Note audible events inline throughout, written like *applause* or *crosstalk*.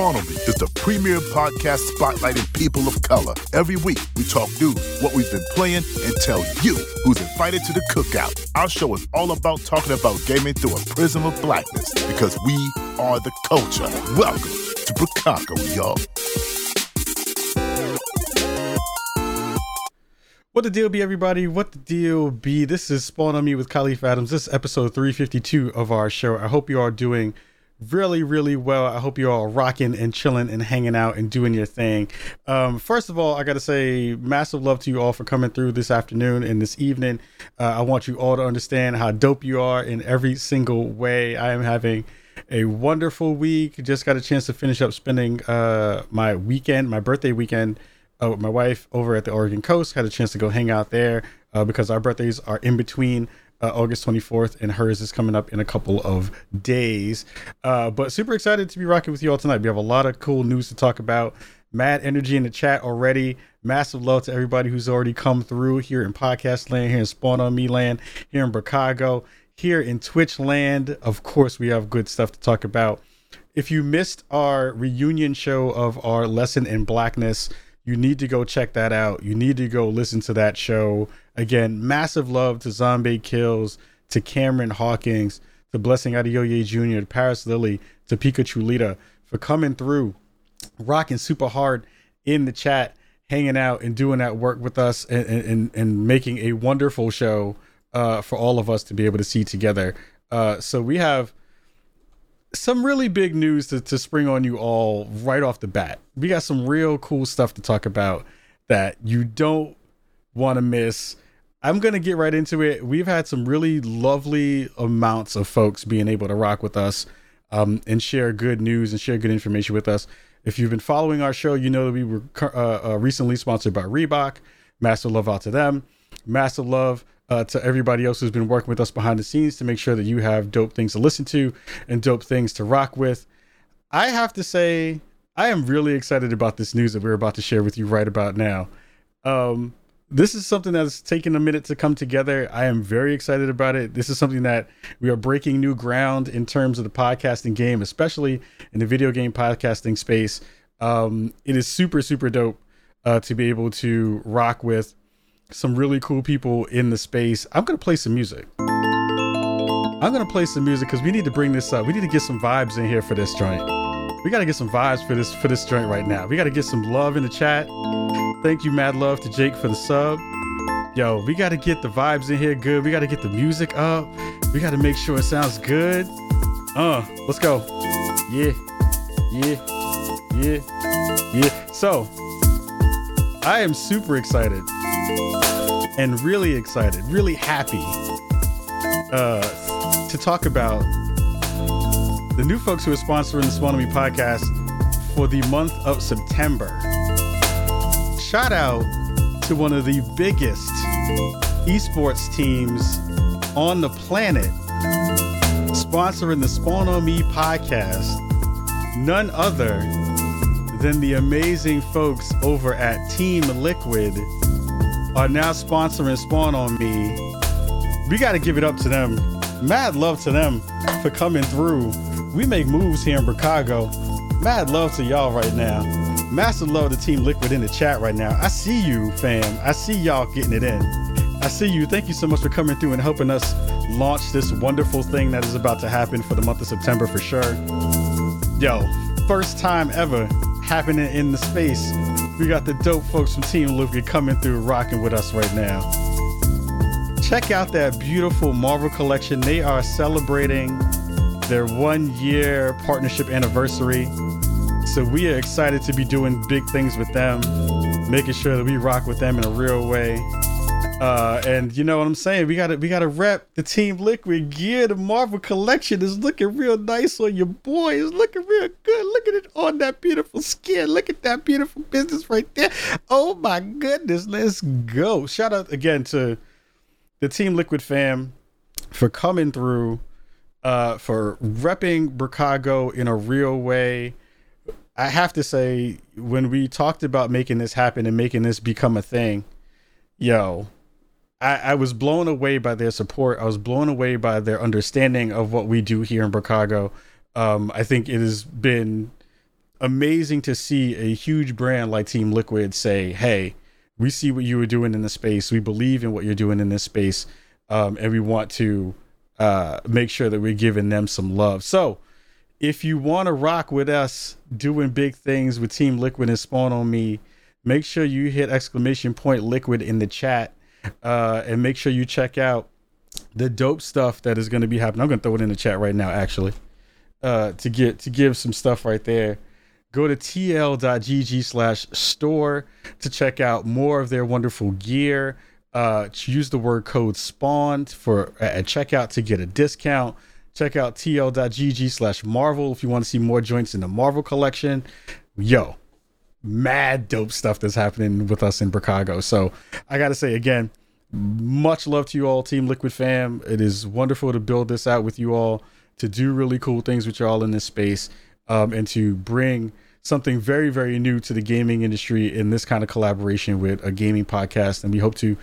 Me is the premier podcast spotlighting people of color. Every week, we talk news, what we've been playing, and tell you who's invited to the cookout. Our show is all about talking about gaming through a prism of blackness because we are the culture. Welcome to Bricago, y'all. What the deal be, everybody? What the deal be? This is Spawn on Me with Khalif Adams. This is episode 352 of our show. I hope you are doing really, really well. I hope you're all rocking and chilling and hanging out and doing your thing. Um, first of all, I got to say massive love to you all for coming through this afternoon and this evening. Uh, I want you all to understand how dope you are in every single way. I am having a wonderful week. Just got a chance to finish up spending uh, my weekend, my birthday weekend. Uh, with my wife over at the Oregon coast, had a chance to go hang out there uh, because our birthdays are in between uh, August 24th, and hers is coming up in a couple of days. Uh, but super excited to be rocking with you all tonight. We have a lot of cool news to talk about. Mad energy in the chat already. Massive love to everybody who's already come through here in podcast land, here in Spawn on Me land, here in Chicago, here in Twitch land. Of course, we have good stuff to talk about. If you missed our reunion show of our lesson in blackness, you need to go check that out. You need to go listen to that show. Again, massive love to Zombie Kills, to Cameron Hawkins, to Blessing Adeoye Jr., to Paris Lilly, to Pikachu Lita for coming through, rocking super hard in the chat, hanging out and doing that work with us and, and, and making a wonderful show uh, for all of us to be able to see together. Uh, so we have some really big news to, to spring on you all right off the bat. We got some real cool stuff to talk about that you don't want to miss. I'm going to get right into it. We've had some really lovely amounts of folks being able to rock with us um, and share good news and share good information with us. If you've been following our show, you know that we were uh, uh, recently sponsored by Reebok. Massive love out to them. Massive love uh, to everybody else who's been working with us behind the scenes to make sure that you have dope things to listen to and dope things to rock with. I have to say, I am really excited about this news that we're about to share with you right about now. Um, this is something that's taken a minute to come together. I am very excited about it. This is something that we are breaking new ground in terms of the podcasting game, especially in the video game podcasting space. Um, it is super, super dope uh, to be able to rock with some really cool people in the space. I'm gonna play some music. I'm gonna play some music because we need to bring this up. We need to get some vibes in here for this joint. We gotta get some vibes for this for this joint right now. We gotta get some love in the chat. Thank you, mad love to Jake for the sub. Yo, we gotta get the vibes in here good. We gotta get the music up. We gotta make sure it sounds good. Uh, let's go. Yeah, yeah, yeah, yeah. So, I am super excited and really excited, really happy uh, to talk about the new folks who are sponsoring the Me podcast for the month of September. Shout out to one of the biggest esports teams on the planet sponsoring the Spawn on Me podcast. None other than the amazing folks over at Team Liquid are now sponsoring Spawn on Me. We got to give it up to them. Mad love to them for coming through. We make moves here in Chicago. Mad love to y'all right now. Massive love to Team Liquid in the chat right now. I see you, fam. I see y'all getting it in. I see you. Thank you so much for coming through and helping us launch this wonderful thing that is about to happen for the month of September for sure. Yo, first time ever happening in the space we got the dope folks from Team Liquid coming through rocking with us right now. Check out that beautiful Marvel collection. They are celebrating their one year partnership anniversary. So we are excited to be doing big things with them, making sure that we rock with them in a real way. Uh, and you know what I'm saying? We gotta we gotta rep the Team Liquid gear. The Marvel collection is looking real nice on your boy. It's looking real good. Look at it on that beautiful skin. Look at that beautiful business right there. Oh my goodness, let's go. Shout out again to the Team Liquid fam for coming through, uh, for repping Bricago in a real way. I have to say, when we talked about making this happen and making this become a thing, yo, I, I, was blown away by their support. I was blown away by their understanding of what we do here in Chicago. Um, I think it has been amazing to see a huge brand like Team Liquid say, "Hey, we see what you were doing in the space. We believe in what you're doing in this space, um, and we want to uh, make sure that we're giving them some love." So, if you want to rock with us doing big things with Team Liquid and Spawn on Me, make sure you hit exclamation point Liquid in the chat, uh, and make sure you check out the dope stuff that is going to be happening. I'm going to throw it in the chat right now, actually, uh, to get to give some stuff right there. Go to tl.gg slash store to check out more of their wonderful gear. Uh, use the word code spawned for at checkout to get a discount. Check out tl.gg slash Marvel if you want to see more joints in the Marvel collection. Yo, mad dope stuff that's happening with us in Chicago. So I got to say again, much love to you all, Team Liquid fam. It is wonderful to build this out with you all, to do really cool things with you all in this space um, and to bring something very, very new to the gaming industry in this kind of collaboration with a gaming podcast. And we hope to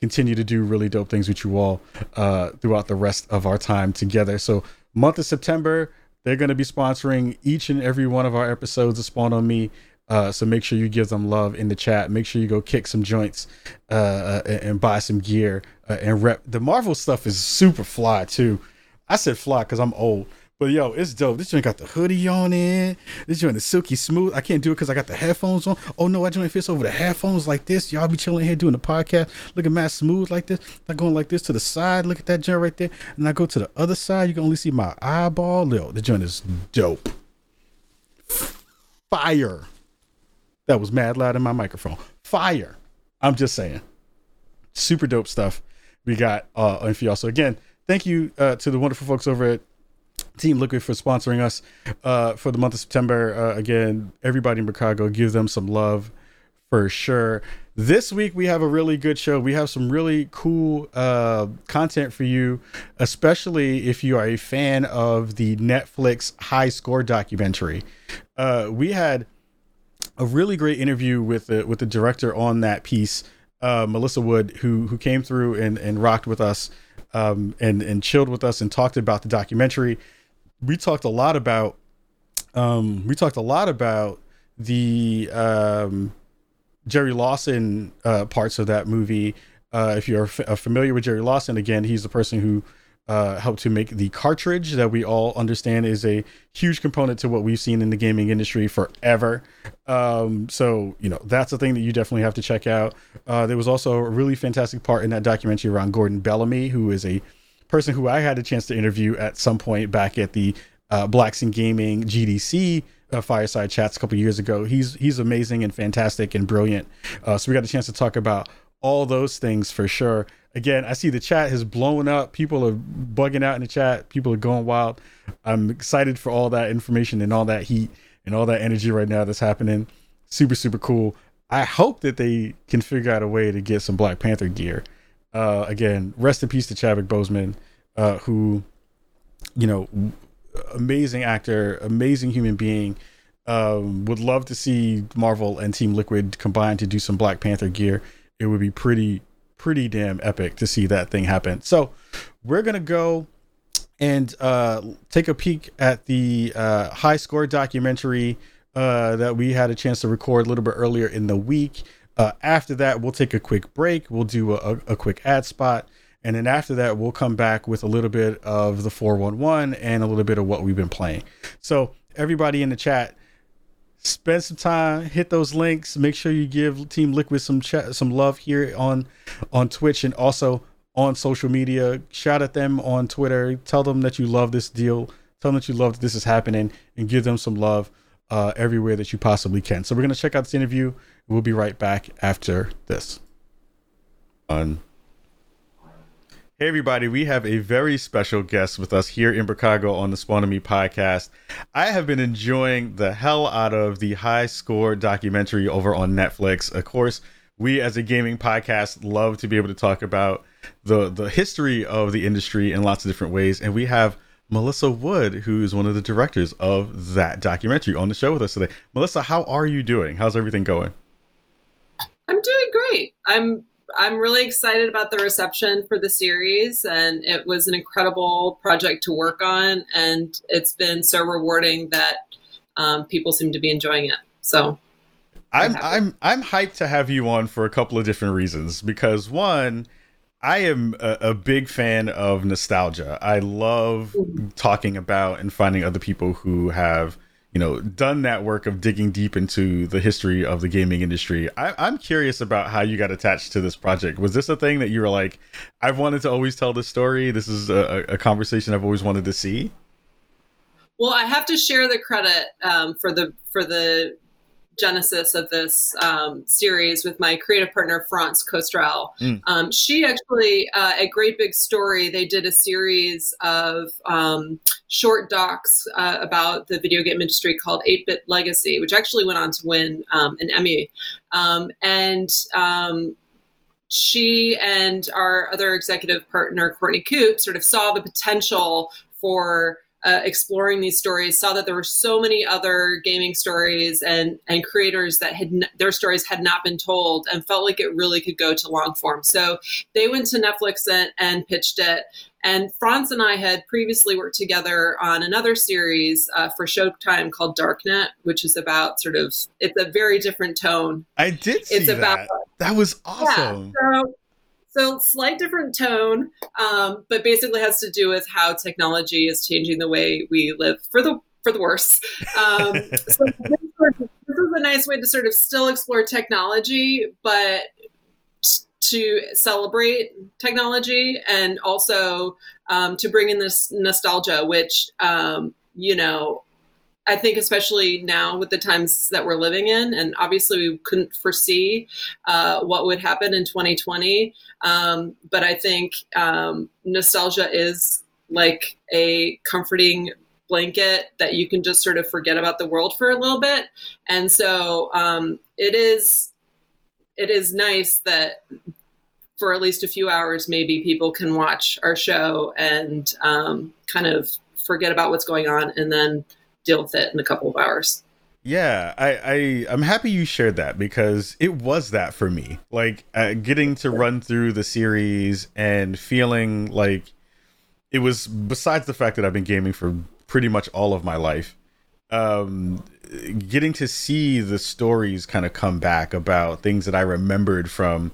continue to do really dope things with you all uh, throughout the rest of our time together. So, month of September, they're going to be sponsoring each and every one of our episodes of Spawn on Me. Uh, so make sure you give them love in the chat. Make sure you go kick some joints uh, uh and, and, buy some gear uh, and rep. The Marvel stuff is super fly too. I said fly because I'm old. But yo, it's dope. This joint got the hoodie on it. This joint is silky smooth. I can't do it because I got the headphones on. Oh no, I joint fits over the headphones like this. Y'all be chilling here doing the podcast, Look at mad smooth like this. I going like this to the side. Look at that joint right there. And I go to the other side. You can only see my eyeball. Yo, the joint is dope. Fire. That was mad loud in my microphone. Fire. I'm just saying. Super dope stuff we got uh and for y'all. So again, thank you uh, to the wonderful folks over at Team Liquid for sponsoring us uh, for the month of September. Uh, again, everybody in Chicago, give them some love for sure. This week we have a really good show. We have some really cool uh, content for you, especially if you are a fan of the Netflix High Score documentary. Uh, we had a really great interview with the with the director on that piece, uh, Melissa Wood, who who came through and and rocked with us um, and and chilled with us and talked about the documentary. We talked a lot about um, we talked a lot about the um, Jerry Lawson uh, parts of that movie. Uh, if you're f- uh, familiar with Jerry Lawson, again, he's the person who uh, helped to make the cartridge that we all understand is a huge component to what we've seen in the gaming industry forever. Um, so, you know, that's a thing that you definitely have to check out. Uh, there was also a really fantastic part in that documentary around Gordon Bellamy, who is a person who I had a chance to interview at some point back at the uh, Blacks in Gaming GDC uh, fireside chats a couple years ago. He's he's amazing and fantastic and brilliant. Uh, so we got a chance to talk about all those things for sure again, I see the chat has blown up. People are bugging out in the chat. People are going wild. I'm excited for all that information and all that heat and all that energy right now that's happening. Super, super cool. I hope that they can figure out a way to get some Black Panther gear. Uh, again, rest in peace to Chadwick Boseman, uh, who, you know, amazing actor, amazing human being. Um, would love to see Marvel and Team Liquid combine to do some Black Panther gear. It would be pretty pretty damn epic to see that thing happen. So we're gonna go and uh, take a peek at the uh, high score documentary uh, that we had a chance to record a little bit earlier in the week. Uh, after that, we'll take a quick break. We'll do a, a, quick ad spot. And then after that, we'll come back with a little bit of the 411 and a little bit of what we've been playing. So, everybody in the chat, spend some time, hit those links. Make sure you give Team Liquid some chat, some love here on on Twitch and also on social media. Shout at them on Twitter. Tell them that you love this deal. Tell them that you love that this is happening, and give them some love uh, everywhere that you possibly can. So we're gonna check out this interview. We'll be right back after this. On Hey, everybody, we have a very special guest with us here in Chicago on the Spawn Me podcast. I have been enjoying the hell out of the high score documentary over on Netflix. Of course, we as a gaming podcast love to be able to talk about the, the history of the industry in lots of different ways. And we have Melissa Wood, who is one of the directors of that documentary, on the show with us today. Melissa, how are you doing? How's everything going? I'm doing great. I'm I'm really excited about the reception for the series, and it was an incredible project to work on. And it's been so rewarding that um, people seem to be enjoying it. So I'm I'm I'm hyped to have you on for a couple of different reasons because one I am a, a, big fan of nostalgia. I love talking about and finding other people who have, you know, done that work of digging deep into the history of the gaming industry. I, am curious about how you got attached to this project. Was this a thing that you were like, I've wanted to always tell this story? This is a, a conversation I've always wanted to see. Well, I have to share the credit um, for the for the genesis of this um, series with my creative partner France Costrel. Mm. Um, she actually, uh, at Great Big Story, they did a series of um, short docs uh, about the video game industry called 8 Bit Legacy, which actually went on to win um, an Emmy. Um, and um, she and our other executive partner, Courtney Coupe, sort of saw the potential for uh, exploring these stories saw that there were so many other gaming stories and and creators that had n- their stories had not been told and felt like it really could go to long form. So they went to netflix and, and pitched it. And France and i had previously worked together on another series uh, for showtime called darknet which is about sort of it's a very different tone. I did it's about that. that was awesome. yeah, so so slight different tone, um, but basically has to do with how technology is changing the way we live for the for the worse. Um, *laughs* so this, this is a nice way to sort of still explore technology, but to celebrate technology and also um, to bring in this nostalgia, which um, you know I think, especially now with the times that we're living in, and obviously we couldn't foresee uh, what would happen in 2020. Um, but I think um, nostalgia is like a comforting blanket that you can just sort of forget about the world for a little bit. And so um, it is it is nice that for at least a few hours, maybe people can watch our show and um, kind of forget about what's going on, and then deal with it in a couple of hours. Yeah, I, I I'm happy you shared that because it was that for me. Like uh, getting to run through the series and feeling like it was besides the fact that I've been gaming for pretty much all of my life. Um, getting to see the stories kind of come back about things that I remembered from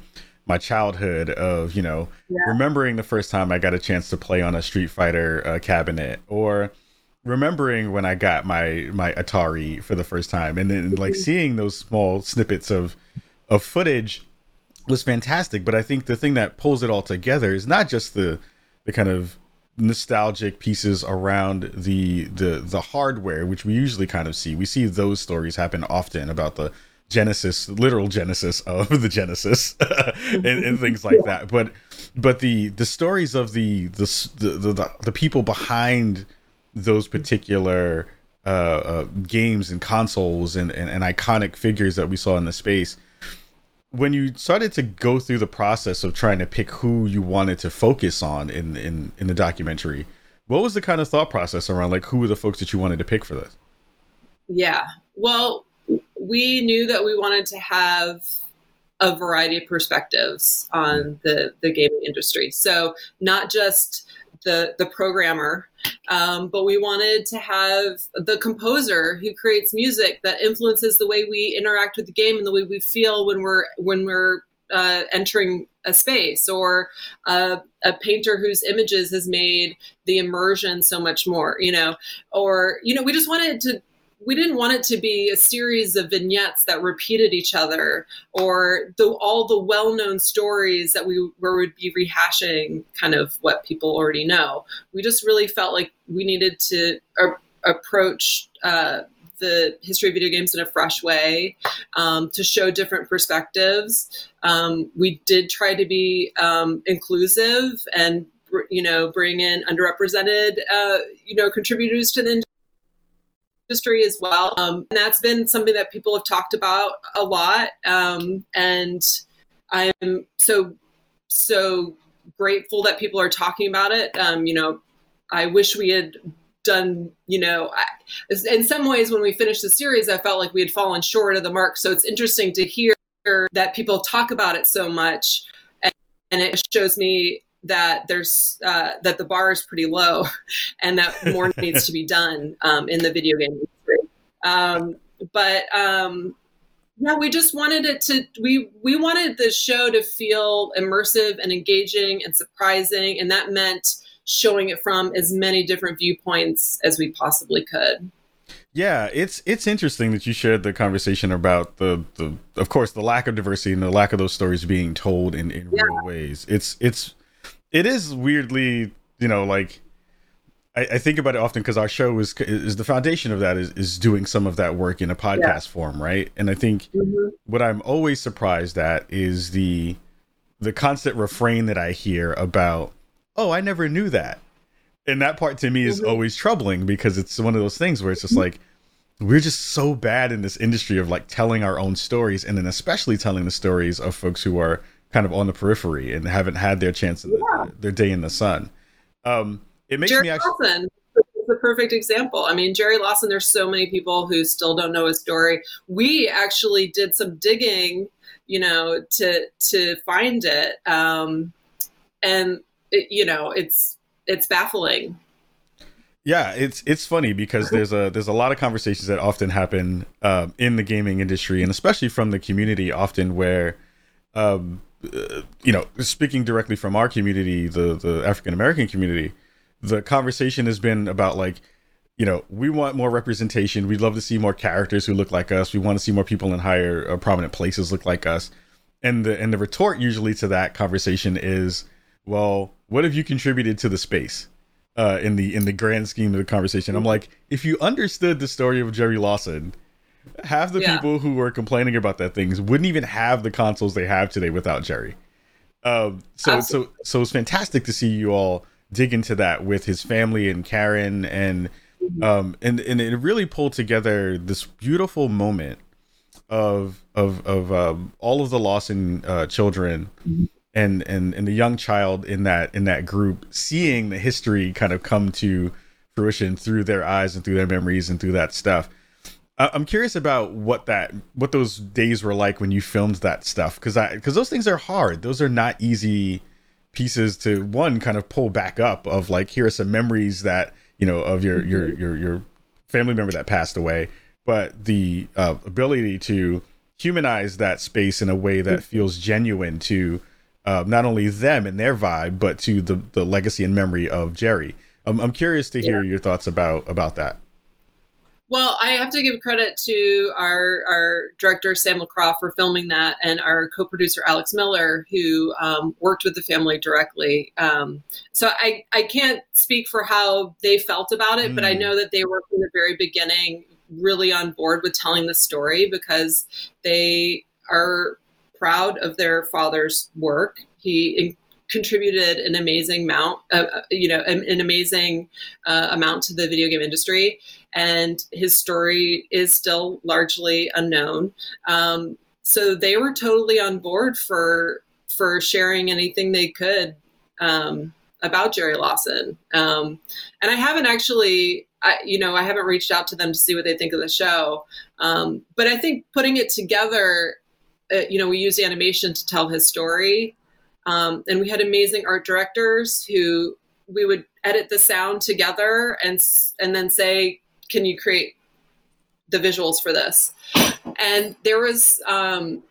my childhood of you know yeah. remembering the first time I got a chance to play on a Street Fighter uh, cabinet or remembering when I got my my Atari for the first time, and then like mm-hmm. seeing those small snippets of of footage was fantastic. But I think the thing that pulls it all together is not just the the kind of nostalgic pieces around the the the hardware, which we usually kind of see. We see those stories happen often about the genesis literal genesis of the genesis *laughs* and, and, things like that but but the the stories of the the the, the, the people behind those particular uh, uh, games and consoles and, and, and iconic figures that we saw in the space when you started to go through the process of trying to pick who you wanted to focus on in in in the documentary what was the kind of thought process around like who were the folks that you wanted to pick for this? Yeah. Well we knew that we wanted to have a variety of perspectives on the the gaming industry. So not just the the programmer, um, but we wanted to have the composer who creates music that influences the way we interact with the game and the way we feel when we're when we're uh, entering a space, or uh, a painter whose images has made the immersion so much more. You know, or you know, we just wanted to we didn't want it to be a series of vignettes that repeated each other or the, all the well-known stories that we where would be rehashing kind of what people already know. We just really felt like we needed to approach uh, the history of video games in a fresh way um, to show different perspectives. Um, we did try to be um, inclusive and you know bring in underrepresented uh, you know contributors to the industry as well. Um, and that's been something that people have talked about a lot. Um, and I'm so, so grateful that people are talking about it. Um, you know, I wish we had done, you know, I, in some ways when we finished the series, I felt like we had fallen short of the mark. So it's interesting to hear that people talk about it so much. And, and it shows me that there's uh, that the bar is pretty low *laughs* and that more *laughs* needs to be done um, in the video game industry. Um, but um, yeah, we just wanted it to we we wanted the show to feel immersive and engaging and surprising, and that meant showing it from as many different viewpoints as we possibly could. Yeah, it's it's interesting that you shared the conversation about the the of course the lack of diversity and the lack of those stories being told in in yeah. real ways. It's it's it is weirdly you know like I, I think about it often because our show is is the foundation of that is is doing some of that work in a podcast yeah. form, right? And I think mm-hmm. what I'm always surprised at is the the constant refrain that I hear about, oh, I never knew that. And that part to me is mm-hmm. always troubling because it's one of those things where it's just like we're just so bad in this industry of like telling our own stories and then especially telling the stories of folks who are kind of on the periphery and haven't had their chance of yeah. the, their day in the sun. Um, it makes Jerry me actually. Lawson is the perfect example. I mean, Jerry Lawson. There's so many people who still don't know his story. We actually did some digging, you know, to to find it, um, and it, you know, it's it's baffling. Yeah, it's it's funny because there's a there's a lot of conversations that often happen um, in the gaming industry and especially from the community, often where, um, uh, you know, speaking directly from our community, the the African American community, the conversation has been about like you know we want more representation. We'd love to see more characters who look like us. We want to see more people in higher uh, prominent places look like us. And the and the retort usually to that conversation is well what have you contributed to the space uh, in the in the grand scheme of the conversation? I'm like if you understood the story of jerry lawson half the yeah. people who were complaining about that things wouldn't even have the consoles they have today without jerry um, so Absolutely. so so it's fantastic to see you all dig into that with his family and Karen and um and and it really pulled together this beautiful moment of of of um, all of the Lawson uh, children and and and the young child in that in that group seeing the history kind of come to fruition through their eyes and through their memories and through that stuff. I'm curious about what that what those days were like when you filmed that stuff because I because those things are hard. Those are not easy pieces to one kind of pull back up of like here are some memories that you know of your your mm-hmm. your your family member that passed away but the uh, ability to humanize that space in a way that mm-hmm. feels genuine to uh, not only them and their vibe but to the the legacy and memory of jerry i'm, I'm curious to hear yeah. your thoughts about about that well, I have to give credit to our, our director, Sam LaCroix, for filming that, and our co producer, Alex Miller, who um, worked with the family directly. Um, so I, I can't speak for how they felt about it, mm. but I mm. know that they were from the very beginning really on board with telling the story because they are proud of their father's work. He contributed an amazing amount, uh, uh, you know, an, an amazing uh, amount to the video game industry, and his story is still largely unknown. Um, so they were totally on board for for sharing anything they could um, about Jerry Lawson. Um, and I haven't actually, I, you know, I haven't reached out to them to see what they think of the show. Um, but I think putting it together, uh, you know, we use animation to tell his story um, and we had amazing art directors who we would edit the sound together and and then say, "Can you create the visuals for this?" And there was um,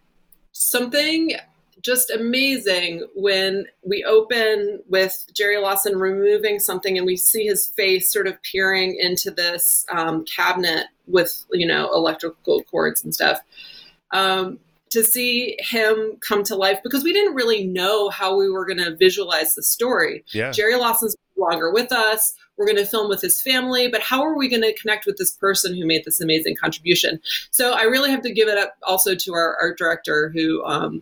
something just amazing when we open with Jerry Lawson removing something and we see his face sort of peering into this um, cabinet with you know electrical cords and stuff. Um, to see him come to life because we didn't really know how we were going to visualize the story. Yeah. Jerry Lawson's no longer with us. We're going to film with his family, but how are we going to connect with this person who made this amazing contribution? So I really have to give it up also to our art director who um,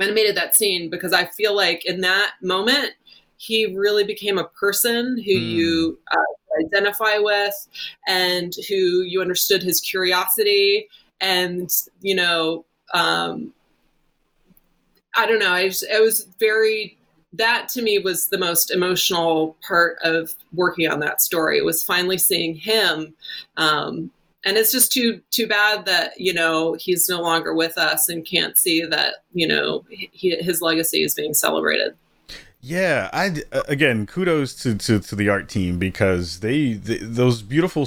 animated that scene because I feel like in that moment, he really became a person who mm. you uh, identify with and who you understood his curiosity and you know um, I don't know. I just, it was very that to me was the most emotional part of working on that story. It was finally seeing him. Um, and it's just too too bad that you know he's no longer with us and can't see that you know he, his legacy is being celebrated. Yeah, I again kudos to, to, to the art team because they, they those beautiful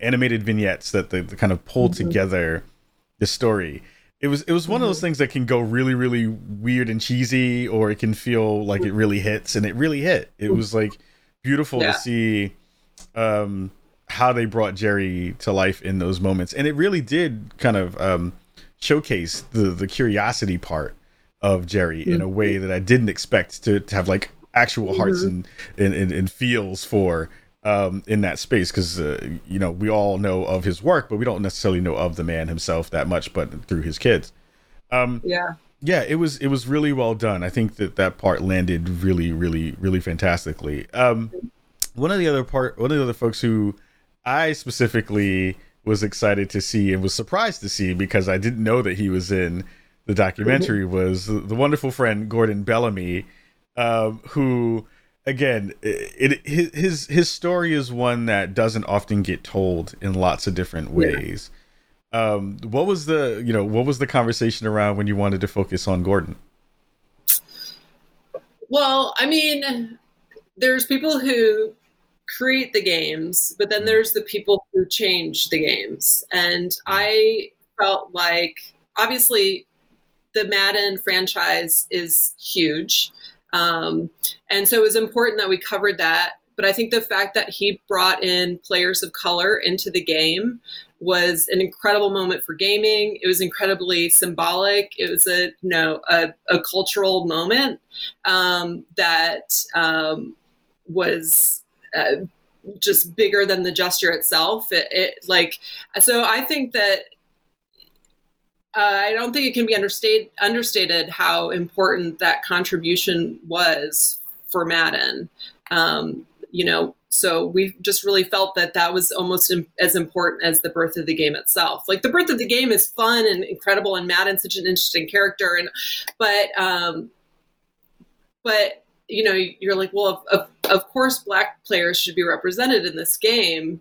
animated vignettes that they, they kind of pull mm-hmm. together the story. It was it was one of those mm-hmm. things that can go really really weird and cheesy, or it can feel like it really hits, and it really hit. It was like beautiful yeah. to see um, how they brought Jerry to life in those moments, and it really did kind of um, showcase the the curiosity part of Jerry mm-hmm. in a mm-hmm. way that I didn't expect to, to have like actual hearts mm-hmm. and, and, and feels for um, in that space because uh, you know we all know of his work, but we don't necessarily know of the man himself that much, but through his kids. Um, yeah, yeah, it was it was really well done. I think that that part landed really, really, really fantastically. Um, one of the other part, one of the other folks who I specifically was excited to see and was surprised to see because I didn't know that he was in the documentary was the wonderful friend Gordon Bellamy, um, who again it, it, his his story is one that doesn't often get told in lots of different ways. Yeah. Um, what was the you know what was the conversation around when you wanted to focus on Gordon? Well, I mean, there's people who create the games, but then mm. there's the people who change the games, and I felt like obviously the Madden franchise is huge. Um, and so it was important that we covered that. But I think the fact that he brought in players of color into the game was an incredible moment for gaming. It was incredibly symbolic. It was a you know a, a cultural moment um, that um, was uh, just bigger than the gesture itself. It, it like so I think that uh, I don't think it can be understated understated how important that contribution was for Madden. Um, you know, so we just really felt that that was almost as important as the birth of the game itself. Like the birth of the game is fun and incredible, and Madden's such an interesting character, and but um, but you know, you're like, well, of, of, of course, black players should be represented in this game.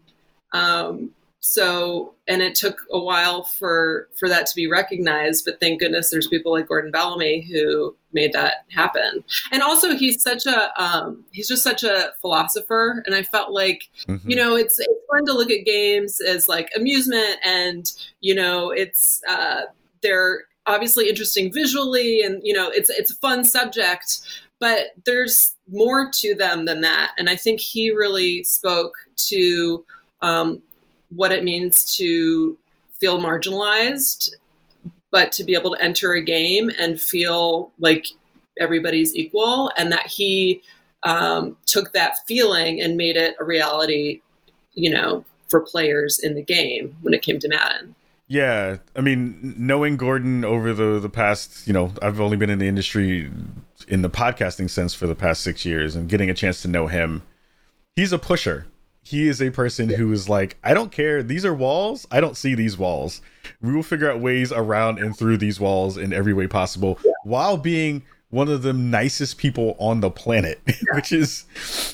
Um, so and it took a while for for that to be recognized but thank goodness there's people like gordon bellamy who made that happen and also he's such a um, he's just such a philosopher and i felt like mm-hmm. you know it's it's fun to look at games as like amusement and you know it's uh, they're obviously interesting visually and you know it's it's a fun subject but there's more to them than that and i think he really spoke to um, what it means to feel marginalized, but to be able to enter a game and feel like everybody's equal, and that he um, took that feeling and made it a reality, you know, for players in the game when it came to Madden. Yeah, I mean, knowing Gordon over the the past, you know, I've only been in the industry in the podcasting sense for the past six years, and getting a chance to know him, he's a pusher he is a person who is like, I don't care. These are walls. I don't see these walls. We will figure out ways around and through these walls in every way possible yeah. while being one of the nicest people on the planet, *laughs* yeah. which is,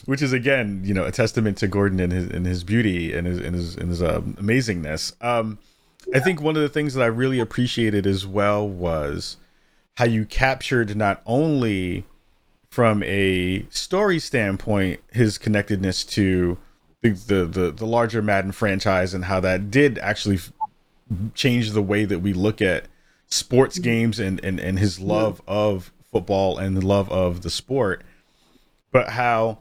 which is again, you know, a testament to Gordon and his and his beauty and his and his and his uh, amazingness. Um, yeah. I think one of the things that I really appreciated as well was how you captured not only from a story standpoint his connectedness to the, the the larger Madden franchise and how that did actually change the way that we look at sports mm-hmm. games and and, and his love yeah. of football and the love of the sport, but how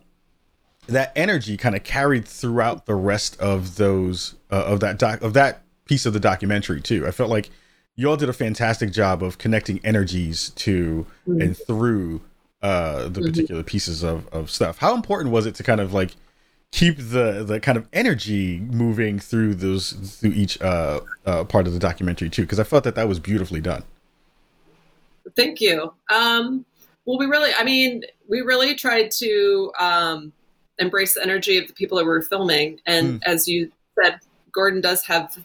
that energy kind of carried throughout the rest of those uh, of that doc of that piece of the documentary too. I felt like you all did a fantastic job of connecting energies to mm-hmm. and through uh, the mm-hmm. particular pieces of, of stuff. How important was it to kind of like keep the the kind of energy moving through those through each uh, uh, part of the documentary too because i felt that that was beautifully done. Thank you. Um, well we really i mean we really tried to um, embrace the energy of the people that were filming. And mm. as you said gordon does have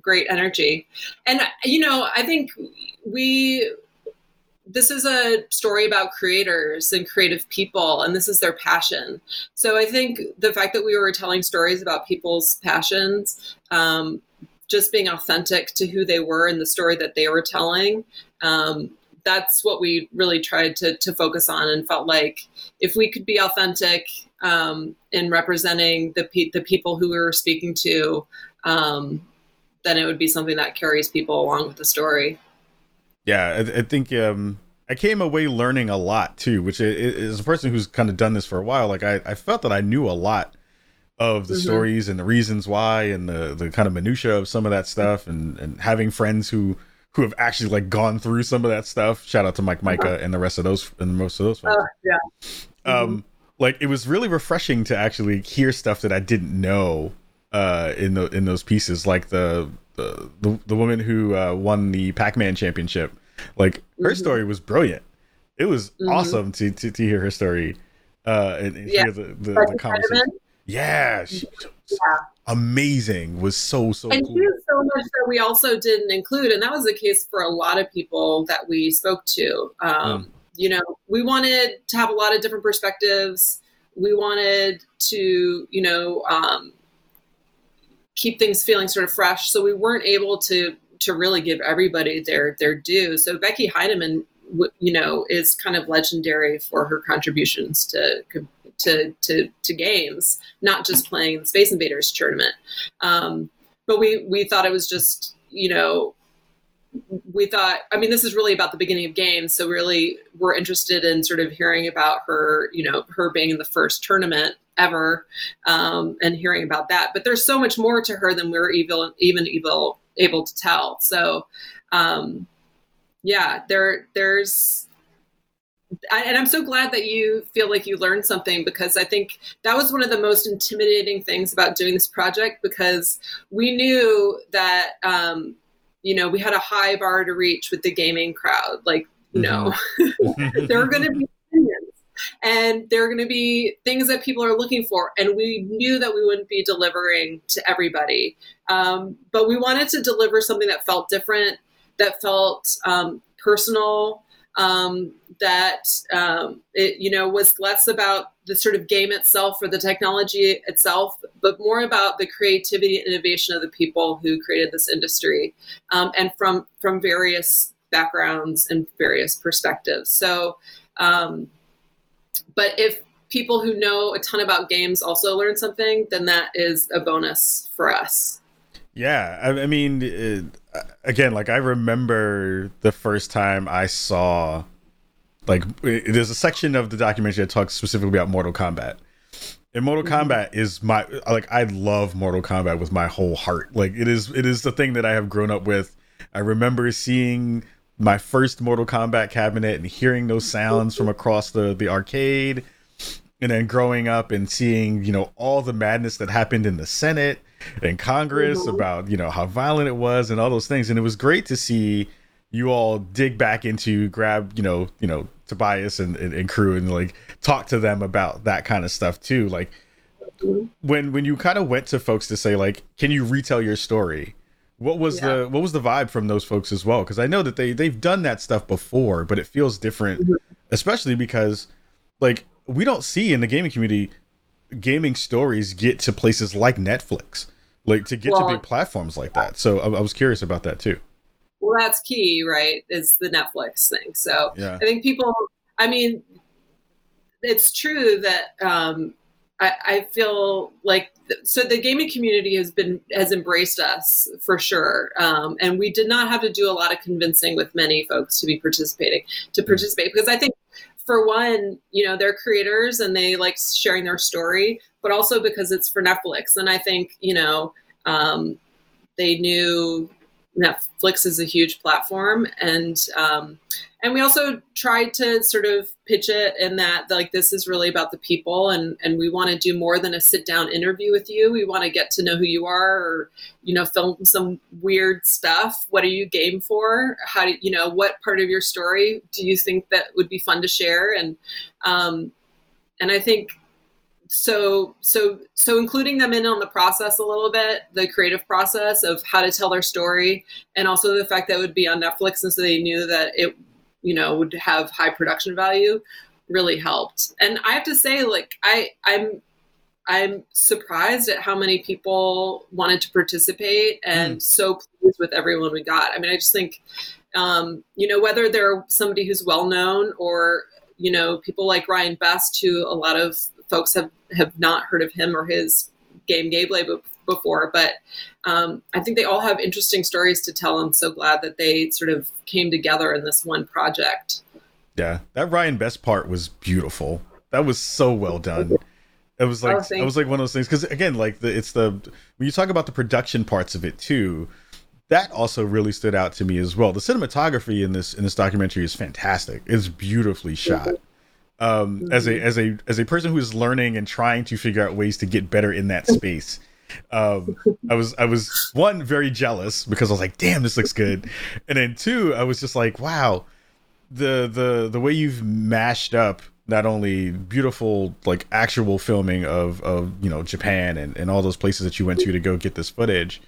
great energy. And you know i think we this is a story about creators and creative people, and this is their passion. So I think the fact that we were telling stories about people's passions, um, just being authentic to who they were and the story that they were telling, um, that's what we really tried to to focus on, and felt like if we could be authentic um, in representing the pe- the people who we were speaking to, um, then it would be something that carries people along with the story. Yeah, I, I think um, I came away learning a lot too, which is a person who's kind of done this for a while. Like I, I felt that I knew a lot of the mm-hmm. stories and the reasons why and the the kind of minutia of some of that stuff and and having friends who who have actually like gone through some of that stuff. Shout out to Mike Mika uh-huh. and the rest of those and most of those folks. Uh, yeah. Um, mm-hmm. like it was really refreshing to actually hear stuff that I didn't know uh in the in those pieces, like the the the, the woman who uh, won the Pac-Man championship. Like her mm-hmm. story was brilliant. It was mm-hmm. awesome to, to to hear her story uh and, and yeah. hear the the, the conversation. Yeah, she, yeah, amazing. Was so so. And cool. so much that we also didn't include, and that was the case for a lot of people that we spoke to. Um, mm. You know, we wanted to have a lot of different perspectives. We wanted to, you know, um, keep things feeling sort of fresh. So we weren't able to to really give everybody their their due. So Becky Heineman, you know, is kind of legendary for her contributions to to to, to games, not just playing the Space Invaders tournament. Um, but we we thought it was just you know we thought i mean this is really about the beginning of games so really we're interested in sort of hearing about her you know her being in the first tournament ever um, and hearing about that but there's so much more to her than we are even even able able to tell so um, yeah there there's I, and I'm so glad that you feel like you learned something because I think that was one of the most intimidating things about doing this project because we knew that um, you know we had a high bar to reach with the gaming crowd. Like no, mm-hmm. *laughs* there are going to be and there are going to be things that people are looking for, and we knew that we wouldn't be delivering to everybody, um, but we wanted to deliver something that felt different, that felt um, personal um, that um, it you know was less about the sort of game itself or the technology itself, but more about the creativity and innovation of the people who created this industry, um, and from from various backgrounds and various perspectives. So, um, but if people who know a ton about games also learn something, then that is a bonus for us. Yeah, I, I mean, it, again, like I remember the first time I saw, like, it, there's a section of the documentary that talks specifically about Mortal Kombat. And Mortal mm-hmm. Kombat is my like I love Mortal Kombat with my whole heart. Like it is it is the thing that I have grown up with. I remember seeing my first Mortal Kombat cabinet and hearing those sounds from across the the arcade and then growing up and seeing, you know, all the madness that happened in the Senate in Congress mm-hmm. about you know how violent it was and all those things, and it was great to see you all dig back into grab you know you know Tobias and, and, and crew and like talk to them about that kind of stuff too. Like when when you kind of went to folks to say like, can you retell your story? What was yeah. the what was the vibe from those folks as well? Because I know that they they've done that stuff before, but it feels different, mm-hmm. especially because like we don't see in the gaming community gaming stories get to places like Netflix like to get well, to big platforms like that. So I, I, was curious about that too. Well, that's key, right? Is the Netflix thing. So yeah. I think people. I mean, it's true that um, I, I feel like so the gaming community has been has embraced us for sure, um, and we did not have to do a lot of convincing with many folks to be participating to mm. participate because I think for one, you know, they're creators and they like sharing their story, but also because it's for Netflix. And I think, you know, um, they knew Netflix is a huge platform, and um, and we also tried to sort of pitch it in that like this is really about the people, and and we want to do more than a sit down interview with you. We want to get to know who you are, or you know, film some weird stuff. What are you game for? How do you know what part of your story do you think that would be fun to share? And um, and I think so so so including them in on the process a little bit the creative process of how to tell their story and also the fact that it would be on netflix and so they knew that it you know would have high production value really helped and i have to say like i i'm I'm surprised at how many people wanted to participate and mm. so pleased with everyone we got. I mean, I just think, um, you know, whether they're somebody who's well known or, you know, people like Ryan Best, who a lot of folks have, have not heard of him or his game gameplay before, but um, I think they all have interesting stories to tell. I'm so glad that they sort of came together in this one project. Yeah, that Ryan Best part was beautiful. That was so well done. It was like oh, it was like one of those things because again, like the it's the when you talk about the production parts of it too, that also really stood out to me as well. The cinematography in this in this documentary is fantastic. It's beautifully shot. Um, mm-hmm. as a as a as a person who's learning and trying to figure out ways to get better in that space, um, I was I was one very jealous because I was like, damn, this looks good, and then two, I was just like, wow, the the the way you've mashed up not only beautiful like actual filming of of you know Japan and, and all those places that you went to to go get this footage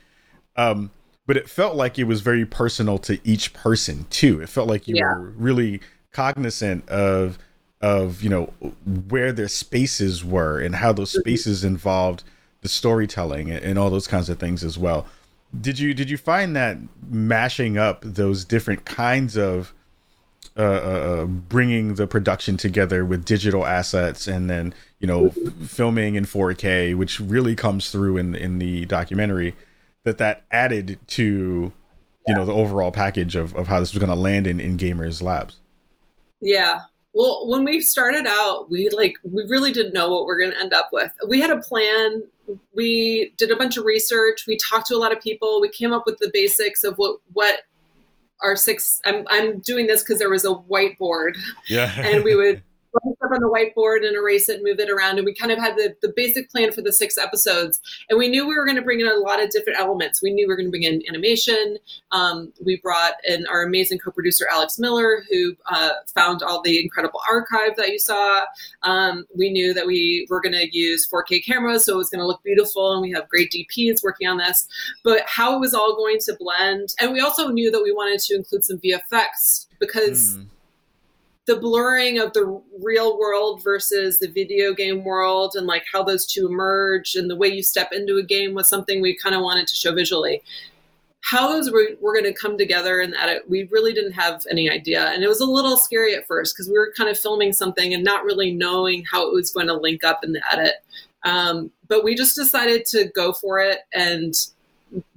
um but it felt like it was very personal to each person too it felt like you yeah. were really cognizant of of you know where their spaces were and how those mm-hmm. spaces involved the storytelling and, all those kinds of things as well did you did you find that mashing up those different kinds of uh, uh, uh, bringing the production together with digital assets and then you know filming in 4K, which really comes through in in the documentary. That that added to you know the overall package of, of how this was going to land in in gamers labs. Yeah. Well, when we started out, we like we really didn't know what we're going to end up with. We had a plan. We did a bunch of research. We talked to a lot of people. We came up with the basics of what what our six i'm, I'm doing this because there was a whiteboard yeah and we would up on the whiteboard and erase it and move it around. And we kind of had the, the basic plan for the six episodes. And we knew we were going to bring in a lot of different elements. We knew we were going to bring in animation. Um, we brought in our amazing co producer, Alex Miller, who uh, found all the incredible archive that you saw. Um, we knew that we were going to use 4K cameras, so it was going to look beautiful. And we have great DPs working on this. But how it was all going to blend. And we also knew that we wanted to include some VFX because. Mm the blurring of the real world versus the video game world and like how those two merge and the way you step into a game was something we kind of wanted to show visually. How those were, were going to come together and edit we really didn't have any idea. And it was a little scary at first because we were kind of filming something and not really knowing how it was going to link up in the edit. Um, but we just decided to go for it and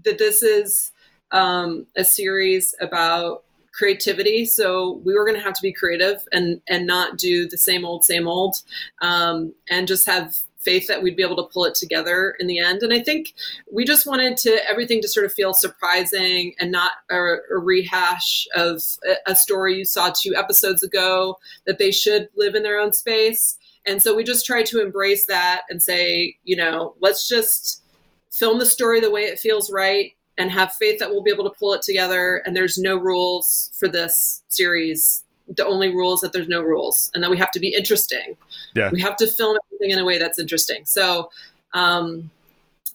that this is um, a series about creativity. So we were going to have to be creative and and not do the same old, same old, um, and just have faith that we'd be able to pull it together in the end. And I think we just wanted to everything to sort of feel surprising and not a, a rehash of a, a story you saw two episodes ago. That they should live in their own space. And so we just tried to embrace that and say, you know, let's just film the story the way it feels right and have faith that we'll be able to pull it together. And there's no rules for this series. The only rule is that there's no rules, and that we have to be interesting. Yeah, we have to film everything in a way that's interesting. So, um,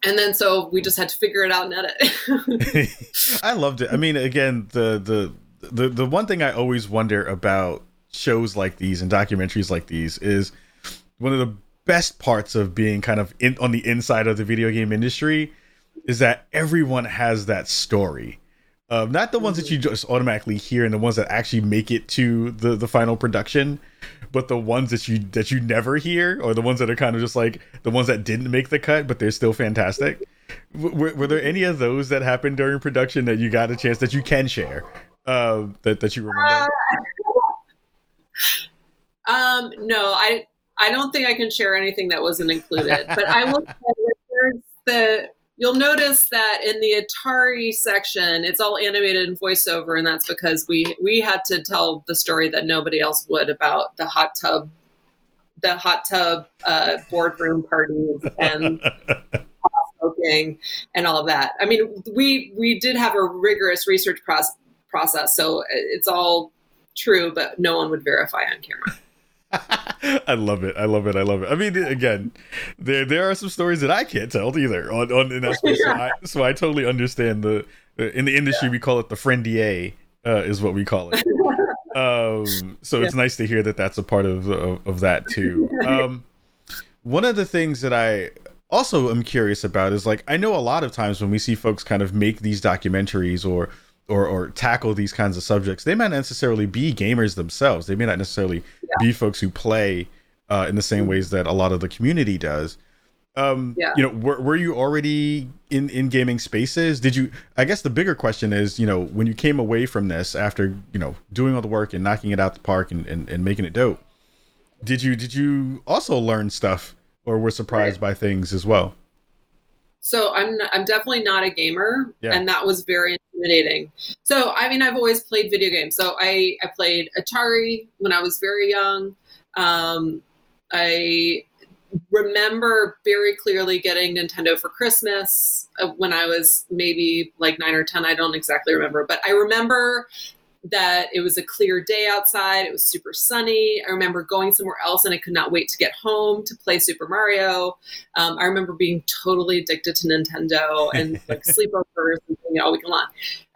and then so we just had to figure it out and edit. *laughs* I loved it. I mean, again, the the the the one thing I always wonder about shows like these and documentaries like these is one of the best parts of being kind of in on the inside of the video game industry is that everyone has that story. Um, not the ones that you just automatically hear and the ones that actually make it to the, the final production, but the ones that you that you never hear, or the ones that are kind of just like the ones that didn't make the cut, but they're still fantastic. were, were there any of those that happened during production that you got a chance that you can share uh, that that you remember? Uh, um, no, I I don't think I can share anything that wasn't included, but I will say that there's the You'll notice that in the Atari section, it's all animated and voiceover, and that's because we we had to tell the story that nobody else would about the hot tub, the hot tub uh, boardroom parties and *laughs* smoking and all of that. I mean, we we did have a rigorous research process, process, so it's all true, but no one would verify on camera. *laughs* I love it. I love it. I love it. I mean, again, there there are some stories that I can't tell either on, on in that space. So, I, so I totally understand the in the industry yeah. we call it the friendier uh, is what we call it. *laughs* um, so yeah. it's nice to hear that that's a part of of, of that too. *laughs* Um, one of the things that I also am curious about is like I know a lot of times when we see folks kind of make these documentaries or or or tackle these kinds of subjects, they might not necessarily be gamers themselves. They may not necessarily yeah. be folks who play uh, in the same ways that a lot of the community does. Um, yeah. you know, were, were you already in in gaming spaces? Did you? I guess the bigger question is, you know, when you came away from this after you know doing all the work and knocking it out the park and and, and making it dope, did you did you also learn stuff or were surprised right. by things as well? So I'm I'm definitely not a gamer, yeah. and that was very intimidating. So I mean, I've always played video games. So I I played Atari when I was very young. Um, I remember very clearly getting Nintendo for Christmas uh, when I was maybe like nine or 10. I don't exactly remember, but I remember that it was a clear day outside. It was super sunny. I remember going somewhere else and I could not wait to get home to play Super Mario. Um, I remember being totally addicted to Nintendo and *laughs* like sleepovers and it all week long.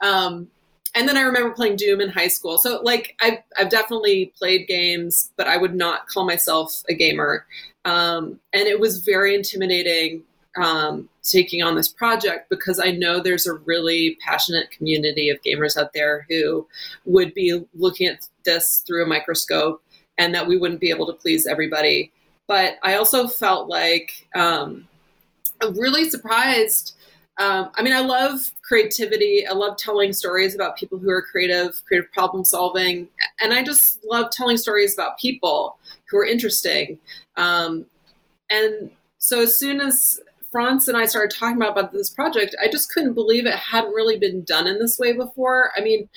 Um, and then I remember playing Doom in high school. So like I've, I've definitely played games, but I would not call myself a gamer. Um, and it was very intimidating um, taking on this project because I know there's a really passionate community of gamers out there who would be looking at this through a microscope and that we wouldn't be able to please everybody. But I also felt like um, I'm really surprised. Um, I mean, I love creativity. I love telling stories about people who are creative, creative problem solving. And I just love telling stories about people who are interesting. Um, and so as soon as France and I started talking about, about this project, I just couldn't believe it hadn't really been done in this way before. I mean,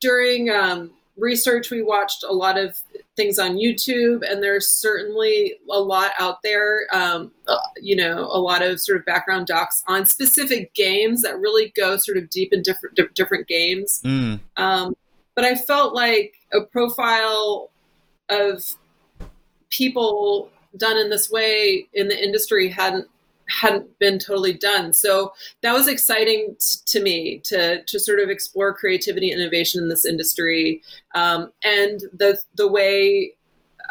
during um, research, we watched a lot of things on YouTube, and there's certainly a lot out there. Um, uh, you know, a lot of sort of background docs on specific games that really go sort of deep in different different games. Mm. Um, but I felt like a profile of people done in this way in the industry hadn't hadn't been totally done. So that was exciting t- to me to to sort of explore creativity and innovation in this industry, um, and the the way.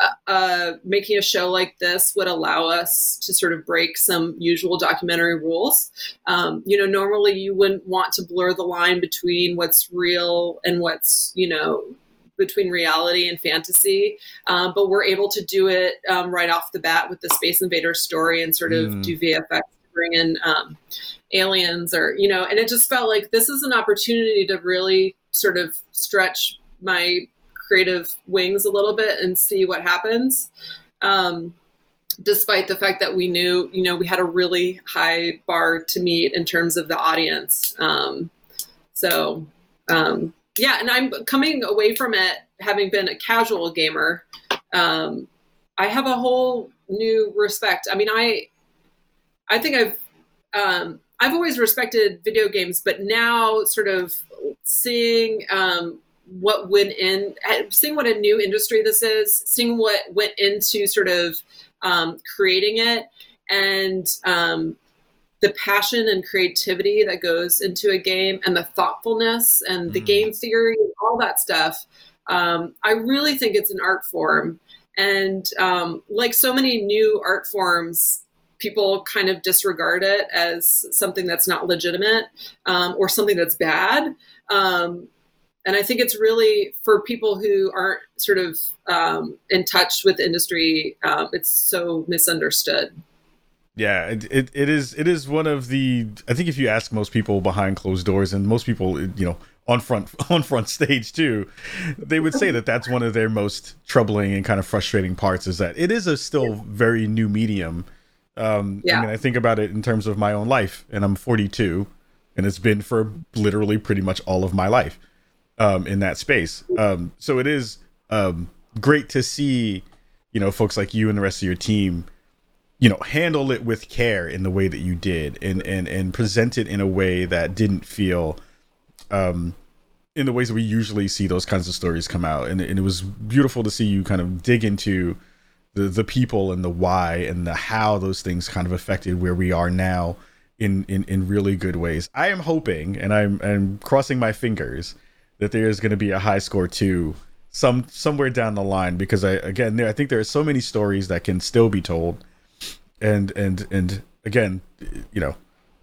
Uh, uh, making a show like this would allow us to sort of break some usual documentary rules. Um, you know, normally you wouldn't want to blur the line between what's real and what's, you know, between reality and fantasy, um, but we're able to do it um, right off the bat with the Space Invader story and sort of mm. do VFX to bring in um, aliens or you know, and it just felt like this is an opportunity to really sort of stretch my creative wings a little bit and see what happens. Um, despite the fact that we knew, you know, we had a really high bar to meet in terms of the audience. Um, so, um, yeah, and I'm coming away from it having been a casual gamer. Um, I have a whole new respect. I mean, I I think I've um, I've always respected video games, but now sort of seeing um, what went in, seeing what a new industry this is, seeing what went into sort of um, creating it, and um, the passion and creativity that goes into a game and the thoughtfulness and the mm. game theory and all that stuff um, i really think it's an art form. And um, like so many new art forms people kind of disregard it as something that's not legitimate um, or something that's bad. Um, and i think it's really for people who aren't sort of um, in touch with the industry um, it's so misunderstood yeah, it, it, it is it is one of the I think if you ask most people behind closed doors and most people you know on front *laughs* on front stage too, they would say that that's one of their most troubling and kind of frustrating parts is that it is a still very new medium. Um, yeah. I mean, I think about it in terms of my own life, and I'm 42, and it's been for literally pretty much all of my life um, in that space. Um, so it is um, great to see, you know, folks like you and the rest of your team you know handle it with care in the way that you did and and and present it in a way that didn't feel um in the ways that we usually see those kinds of stories come out. And, and it was beautiful to see you kind of dig into the the people and the why and the how those things kind of affected where we are now in in, in really good ways. I am hoping and i'm i'm crossing my fingers that there is going to be a high score too some somewhere down the line because i again there i think there are so many stories that can still be told and and and again, you know,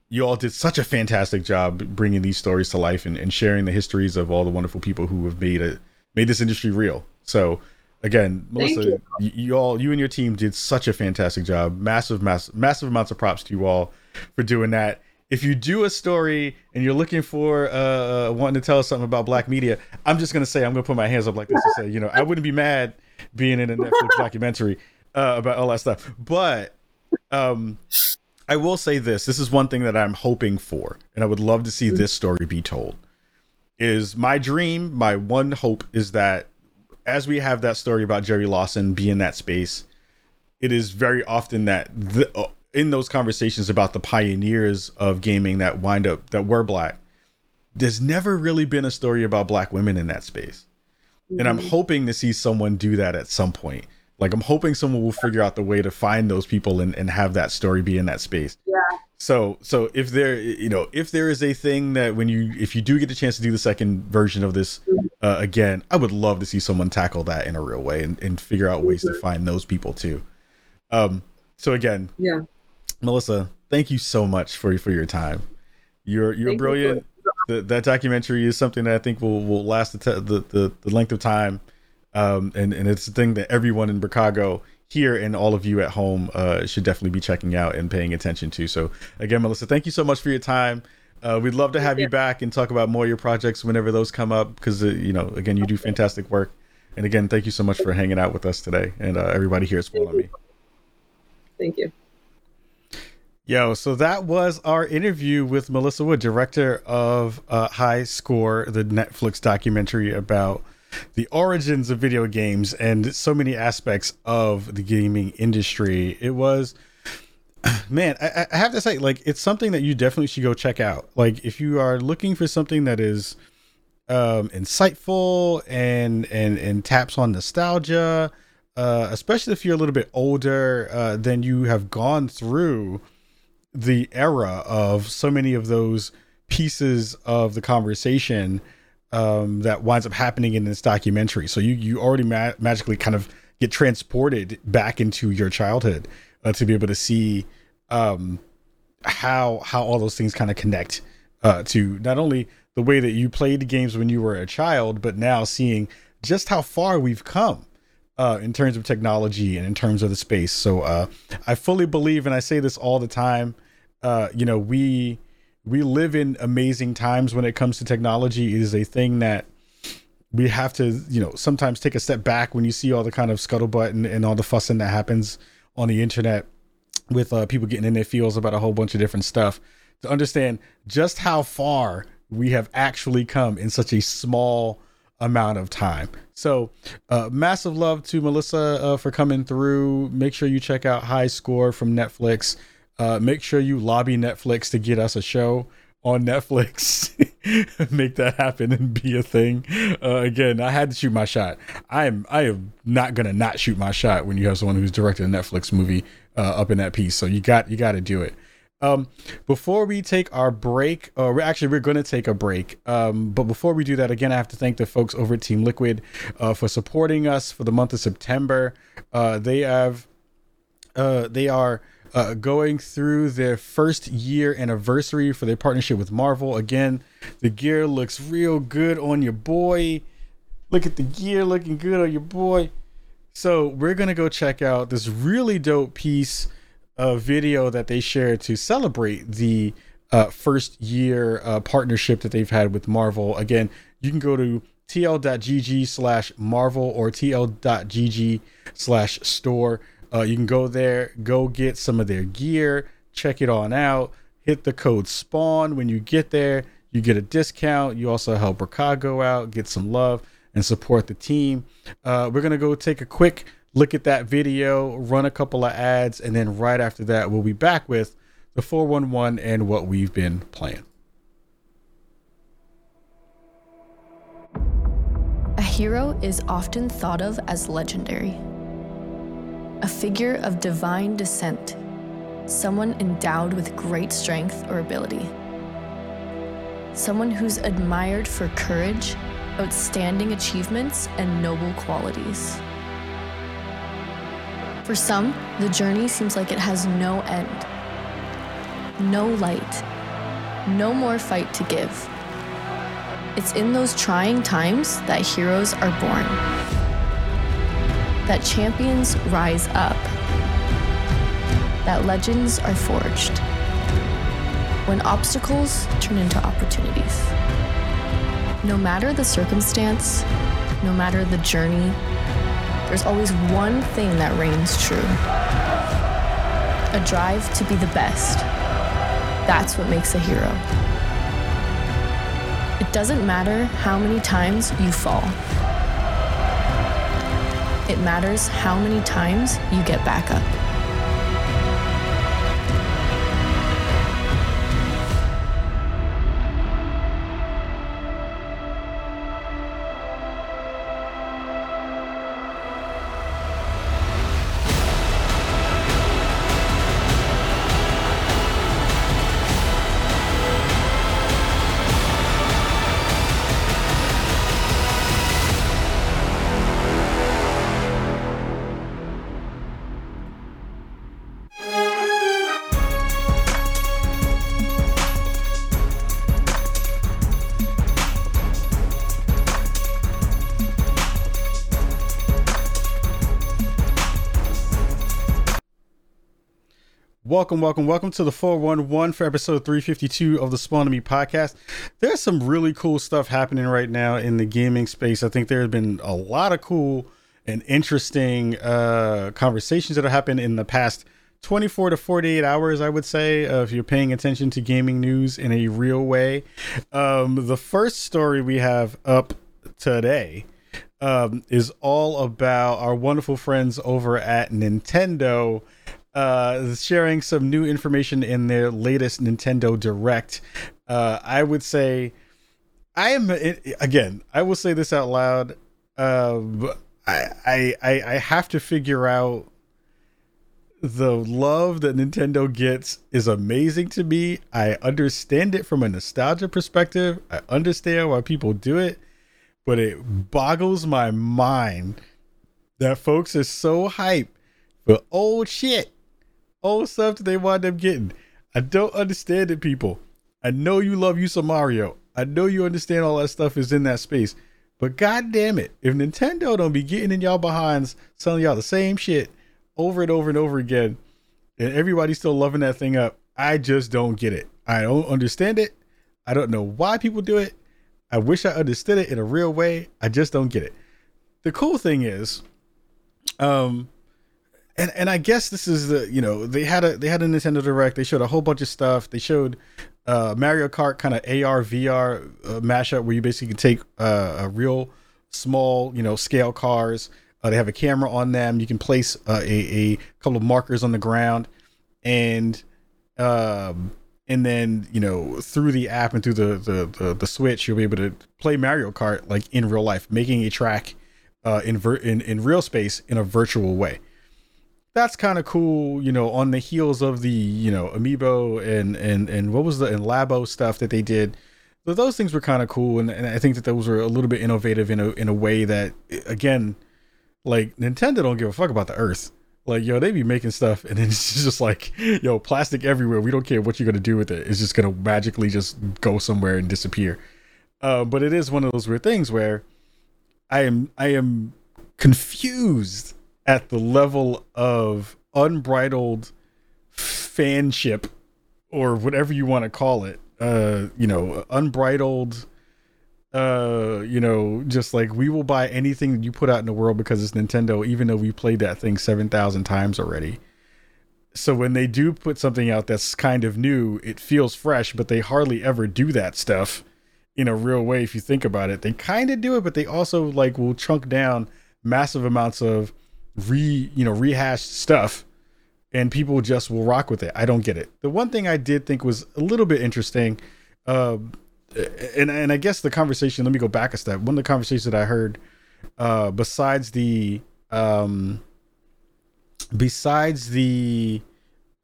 you all did such a fantastic job bringing these stories to life and, and sharing the histories of all the wonderful people who have made it made this industry real. So again, Melissa, you. You, you. all, you and your team did such a fantastic job. Massive, massive, massive amounts of props to you all for doing that. If you do a story and you're looking for uh, uh wanting to tell us something about black media, I'm just gonna say I'm gonna put my hands up like this and say, you know, I wouldn't be mad being in a Netflix *laughs* documentary uh, about all that stuff. But um, I will say this: this is one thing that I'm hoping for, and I would love to see this story be told. Is my dream, my one hope is that as we have that story about Jerry Lawson be in that space, it is very often that the, uh, in those conversations about the pioneers of gaming that wind up that were black, there's never really been a story about black women in that space. Mm-hmm. And I'm mm-hmm. hoping to see someone do that at some point. Like I'm hoping someone will figure out the way to find those people and, and have that story be in that space. Yeah. So so if there you know if there is a thing that when you if you do get the chance to do the second version of this uh, again, I would love to see someone tackle that in a real way and, and figure out ways to find those people too. Um. So again, yeah, Melissa, thank you so much for for your time. You're you're thank brilliant. You the, that documentary is something that I think will will last the the, the, the length of time. Um, and and it's a thing that everyone in Chicago here and all of you at home uh, should definitely be checking out and paying attention to. So again, Melissa, thank you so much for your time. Uh, we'd love to have you back and talk about more of your projects whenever those come up because uh, you know again you do fantastic work. And again, thank you so much for hanging out with us today and uh, everybody here at Spawn on Me. Thank you. Yo, so that was our interview with Melissa Wood, director of uh, High Score, the Netflix documentary about the origins of video games and so many aspects of the gaming industry. It was, *clears throat* man, I, I, have to say, like, it's something that you definitely should go check out. Like, if you are looking for something that is um, insightful and and and taps on nostalgia, uh, especially if you're a little bit older, uh, then you have gone through the era of so many of those pieces of the conversation um, that winds up happening in this documentary. So you you already ma- magically kind of get transported back into your childhood uh, to be able to see um, how how all those things kind of connect uh, to not only the way that you played the games when you were a child, but now seeing just how far we've come uh, in terms of technology and in terms of the space. So uh, I fully believe, and I say this all the time. Uh, you know, we we live in amazing times when it comes to technology. It is a thing that we have to, you know, sometimes take a step back when you see all the kind of scuttlebutt and, and all the fussing that happens on the internet with uh, people getting in their feels about a whole bunch of different stuff to understand just how far we have actually come in such a small amount of time. So, uh, massive love to Melissa uh, for coming through. Make sure you check out High Score from Netflix. Uh, make sure you lobby Netflix to get us a show on Netflix. *laughs* Make that happen and be a thing. Uh, again, I had to shoot my shot. I am I am not gonna not shoot my shot when you have someone who's directed a Netflix movie uh, up in that piece. So you got you got to do it. Um, before we take our break, or actually we're going to take a break. Um, but before we do that, again, I have to thank the folks over at Team Liquid uh, for supporting us for the month of September. Uh, they have, uh, they are uh, going through their first year anniversary for their partnership with Marvel. Again, the gear looks real good on your boy. Look at the gear looking good on your boy. So we're gonna go check out this really dope piece of video that they shared to celebrate the uh, first year uh, partnership that they've had with Marvel. Again, you can go to tl.gg slash Marvel or tl.gg slash store uh, you can go there, go get some of their gear, check it on out. Hit the code SPAWN when you get there. You get a discount. You also help Ricago out, get some love, and support the team. Uh, we're going to go take a quick look at that video, run a couple of ads, and then right after that, we'll be back with the 411 and what we've been playing. A hero is often thought of as legendary a figure of divine descent, someone endowed with great strength or ability, someone who's admired for courage, outstanding achievements, and noble qualities. For some, the journey seems like it has no end, no light, no more fight to give. It's in those trying times that heroes are born, that champions rise up, that legends are forged. When obstacles turn into opportunities. No matter the circumstance, no matter the journey, there's always one thing that reigns true a drive to be the best. That's what makes a hero. It doesn't matter how many times you fall, it matters how many times you get back up. Welcome, welcome, welcome to the 411 for episode 352 of the Spawn Me podcast. There's some really cool stuff happening right now in the gaming space. I think there have been a lot of cool and interesting uh, conversations that have happened in the past 24 to 48 hours, I would say, uh, if you're paying attention to gaming news in a real way. Um, the first story we have up today um, is all about our wonderful friends over at Nintendo uh, sharing some new information in their latest Nintendo Direct. Uh, I would say, I am again. I will say this out loud. Uh, I, I I have to figure out the love that Nintendo gets is amazing to me. I understand it from a nostalgia perspective. I understand why people do it, but it boggles my mind that folks are so hyped for old shit old stuff that they wind up getting. I don't understand it, people. I know you love you some Mario. I know you understand all that stuff is in that space. But god damn it, if Nintendo don't be getting in y'all behinds, selling y'all the same shit over and over and over again, and everybody's still loving that thing up, I just don't get it. I don't understand it. I don't know why people do it. I wish I understood it in a real way. I just don't get it. The cool thing is, um, and and I guess this is the you know they had a they had a Nintendo Direct. They showed a whole bunch of stuff. They showed uh, Mario Kart kind of AR VR uh, mashup where you basically can take uh, a real small you know scale cars. Uh, they have a camera on them. You can place uh, a a couple of markers on the ground, and um and then you know through the app and through the the the, the Switch you'll be able to play Mario Kart like in real life, making a track uh, in ver- in in real space in a virtual way that's kind of cool, you know, on the heels of the, you know, Amiibo and and and what was the and Labo stuff that they did. So those things were kind of cool, and, and I think that those were a little bit innovative in a in a way that, again, like Nintendo don't give a fuck about the Earth. Like yo, they be making stuff, and then *laughs* it's just like yo, plastic everywhere. We don't care what you're gonna do with it. It's just gonna magically just go somewhere and disappear. Uh, but it is one of those weird things where I am I am confused at the level of unbridled fanship or whatever you want to call it uh you know unbridled uh you know just like we will buy anything that you put out in the world because it's Nintendo even though we played that thing 7000 times already. So when they do put something out that's kind of new it feels fresh but they hardly ever do that stuff in a real way if you think about it. They kind of do it but they also like will chunk down massive amounts of re you know rehashed stuff and people just will rock with it. I don't get it. The one thing i did think was a little bit interesting uh, and and i guess the conversation let me go back a step. One of the conversations that i heard uh, besides the um besides the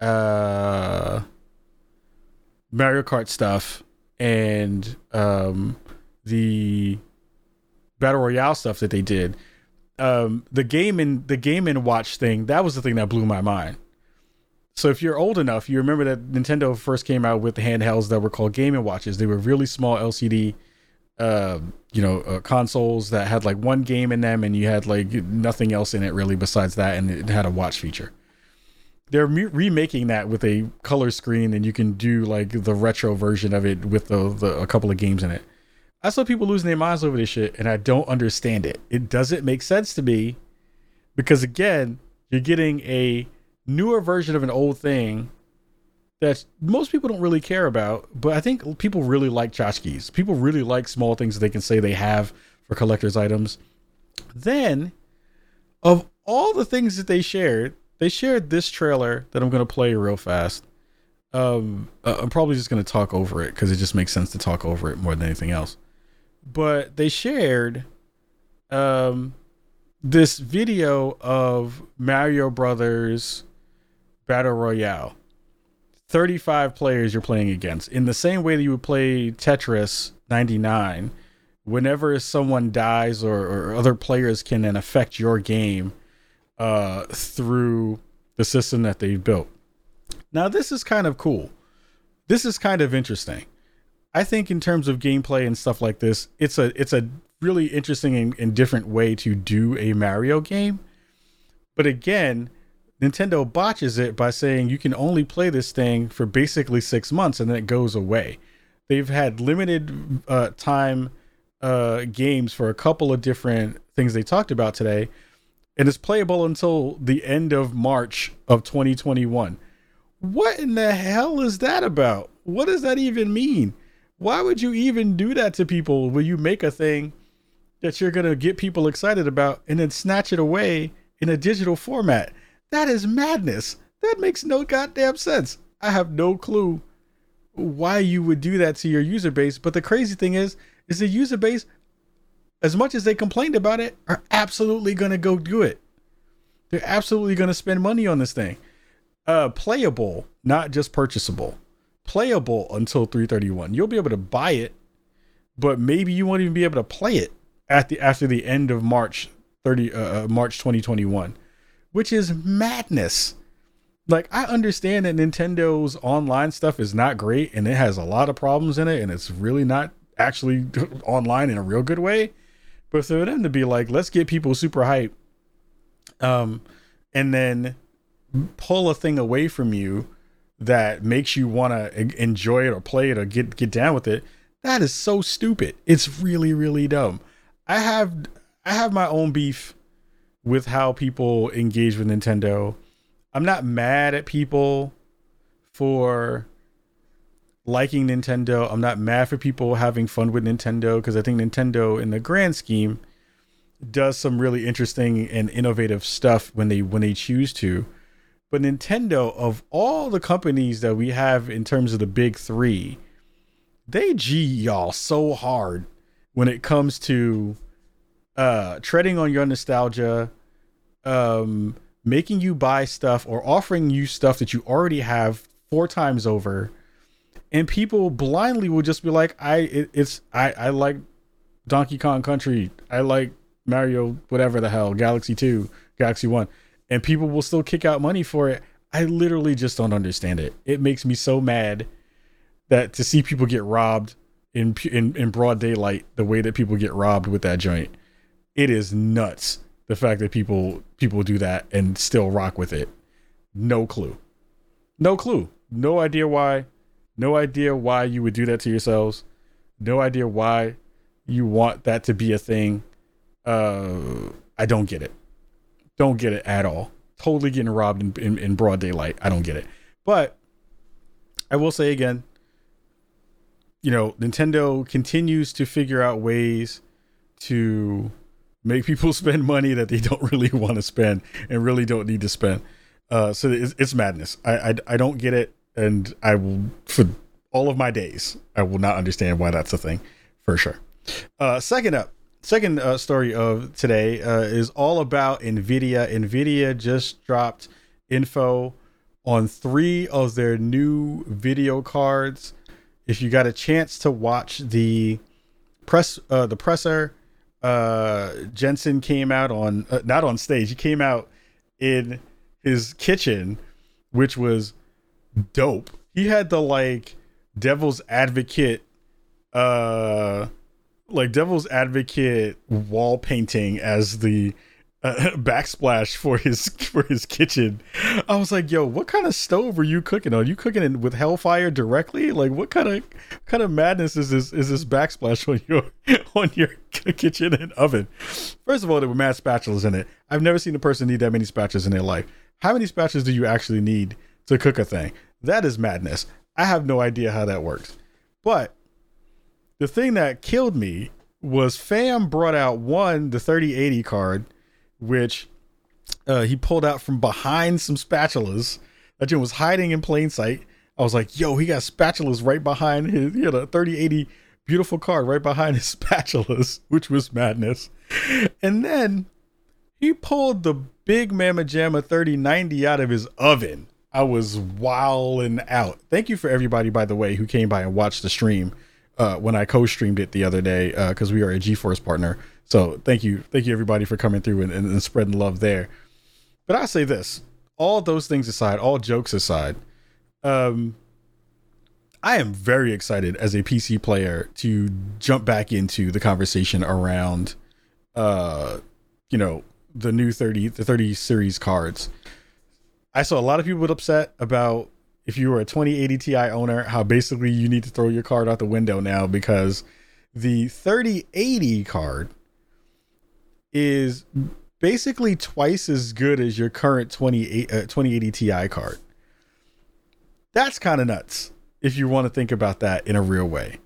uh mario kart stuff and um the battle royale stuff that they did um, the game and the game and watch thing that was the thing that blew my mind. So if you're old enough, you remember that Nintendo first came out with handhelds that were called Game and Watches. They were really small LCD, uh, you know, uh, consoles that had like one game in them, and you had like nothing else in it really besides that, and it had a watch feature. They're re- remaking that with a color screen, and you can do like the retro version of it with the, the a couple of games in it. I saw people losing their minds over this shit, and I don't understand it. It doesn't make sense to me because again, you're getting a newer version of an old thing that most people don't really care about, but I think people really like tchotchkes. People really like small things that they can say they have for collector's items. Then, of all the things that they shared, they shared this trailer that I'm going to play real fast. Um, uh, I'm probably just going to talk over it because it just makes sense to talk over it more than anything else but they shared um this video of Mario Brothers Battle Royale. 35 players you're playing against. In the same way that you would play Tetris 99, whenever someone dies or, or other players can then affect your game uh, through the system that they've built. Now, this is kind of cool. This is kind of interesting. I think in terms of gameplay and stuff like this, it's a it's a really interesting and, and different way to do a Mario game. But again, Nintendo botches it by saying you can only play this thing for basically six months and then it goes away. They've had limited uh, time uh, games for a couple of different things they talked about today, and it's playable until the end of March of 2021. What in the hell is that about? What does that even mean? Why would you even do that to people Will you make a thing that you're to get people excited about and then snatch it away in a digital format? That is madness. That makes no goddamn sense. I have no clue why you would do that to your user base. But the crazy thing is, is the user base, as much as they complained about it, are absolutely to go do it. They're absolutely to spend money on this thing. Uh, playable, not just purchasable playable until 331. You'll be able to buy it, but maybe you won't even be able to play it at the after the end of March 30 uh, uh March 2021, which is madness. Like I understand that Nintendo's online stuff is not great and it has a lot of problems in it and it's really not actually *laughs* online in a real good way. But for them to be like, let's get people super hype, um, and then pull a thing away from you that makes you want to enjoy it or play it or get get down with it that is so stupid. It's really really dumb. I have i have my own beef with how people engage with nintendo. I'm not mad at people for liking nintendo. I'm not mad for people having fun with nintendo because i think nintendo in the grand scheme does some really interesting and innovative stuff when they when they choose to but Nintendo, of all the companies that we have in terms of the big three, they G y'all so hard when it comes to uh treading on your nostalgia, um, making you buy stuff or offering you stuff that you already have four times over. And people blindly will just be like, I it, it's I, I like Donkey Kong Country. I like Mario, whatever the hell, Galaxy 2, Galaxy 1 and people will still kick out money for it. I literally just don't understand it. It makes me so mad that to see people get robbed in in, in broad daylight the way that people get robbed with that joint. It is nuts. The fact that people people do that and still rock with it. No clue. No clue. No idea why. No idea why you would do that to yourselves. No idea why you want that to be a thing. Uh I don't get it. Don't get it at all. Totally getting robbed in, in, in broad daylight. I don't get it. But I will say again, you know, Nintendo continues to figure out ways to make people *laughs* spend money that they don't really want to spend and really don't need to spend. Uh, so it's, it's madness. I, I, I don't get it, and I will for all of my days I will not understand why that's a thing, for sure. Uh, second up, second uh, story of today uh, is all about Nvidia. Nvidia just dropped info on three of their new video cards. If you got a chance to watch the press, uh, the presser uh, Jensen came out on uh, not on stage. He came out in his kitchen, which was dope. He had the like devil's advocate uh like devil's advocate wall painting as the uh, *laughs* backsplash for his for his kitchen. I was like, "Yo, what kind of stove are you cooking on? You cooking it with hellfire directly? Like, what kind of what kind of madness is this? Is this backsplash on your *laughs* on your *laughs* kitchen and oven? First of all, there were mad spatulas in it. I've never seen a person need that many spatulas in their life. How many spatulas do you actually need to cook a thing? That is madness. I have no idea how that works. But the thing that killed me was Fam brought out one the 3080 card which uh, he pulled out from behind some spatulas. That Jim was hiding in plain sight. I was like, yo, he got spatulas right behind his, he had a 3080 beautiful card right behind his *laughs* spatulas, which was madness. And then he pulled the big Mama Jamma 3090 out of his oven. I was wilding out. Thank you for everybody, by the way, who came by and watched the stream uh, when I co-streamed it the other day because uh, we are a GeForce partner. So thank you, thank you everybody for coming through and, and, and spreading love there. But I say this: all those things aside, all jokes aside, um, I am very excited as a PC player to jump back into the conversation around, uh, you know, the new thirty, the thirty series cards. I saw a lot of people upset about if you were a 2080 Ti owner, how basically you need to throw your card out the window now because the 3080 card is basically twice as good as your current 20, uh, 2080 Ti card. That's kind of nuts if you want to think about that in a real way.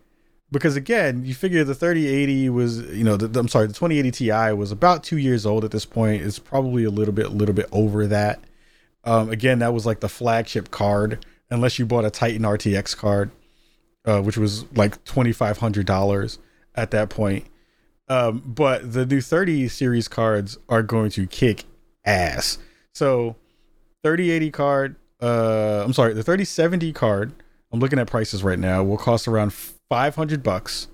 Because again, you figure the 3080 was, you know, the, I'm sorry, the 2080 Ti was about two years old at this point. It's probably a little bit, a little bit over that. Um, again, that was like the flagship card, unless you bought a Titan RTX card, uh, which was like twenty five hundred dollars at that point. Um, but the new 30 series cards are going to kick ass. So 3080 card, uh, I'm sorry, the 3070 card, I'm looking at prices right now, will cost around 500 bucks,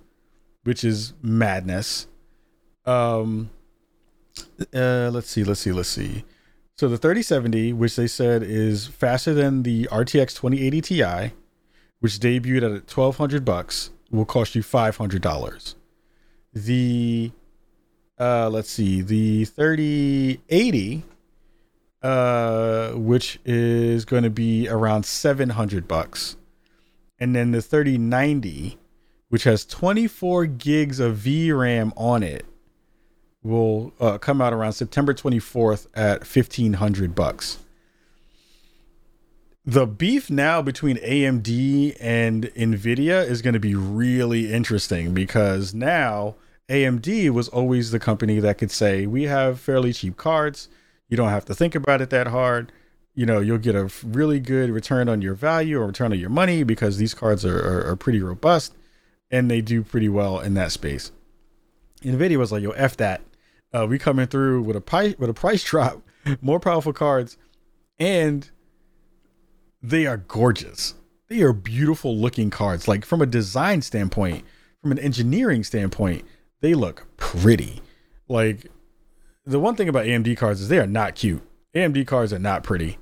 which is madness. Um, uh, let's see, let's see, let's see. So the 3070, which they said is faster than the RTX 2080 Ti, which debuted at 1200 bucks, will cost you $500 the uh let's see the 3080 uh which is going to be around 700 bucks. And then the 3090 which has 24 gigs of VRAM on it will uh, come out around September 24th at 1500 bucks the beef now between AMD and Nvidia is going to be really interesting because now AMD was always the company that could say, we have fairly cheap cards. You don't have to think about it that hard. You know, you'll get a really good return on your value or return on your money because these cards are, are, are pretty robust and they do pretty well in that space. NVIDIA was like, yo, F that. Uh, we coming through with a price with a price *laughs* drop, more powerful cards, and they are gorgeous. They are beautiful looking cards. Like from a design standpoint, from an engineering standpoint, they look pretty. Like the one thing about AMD cards is they are not cute. AMD cards are not pretty.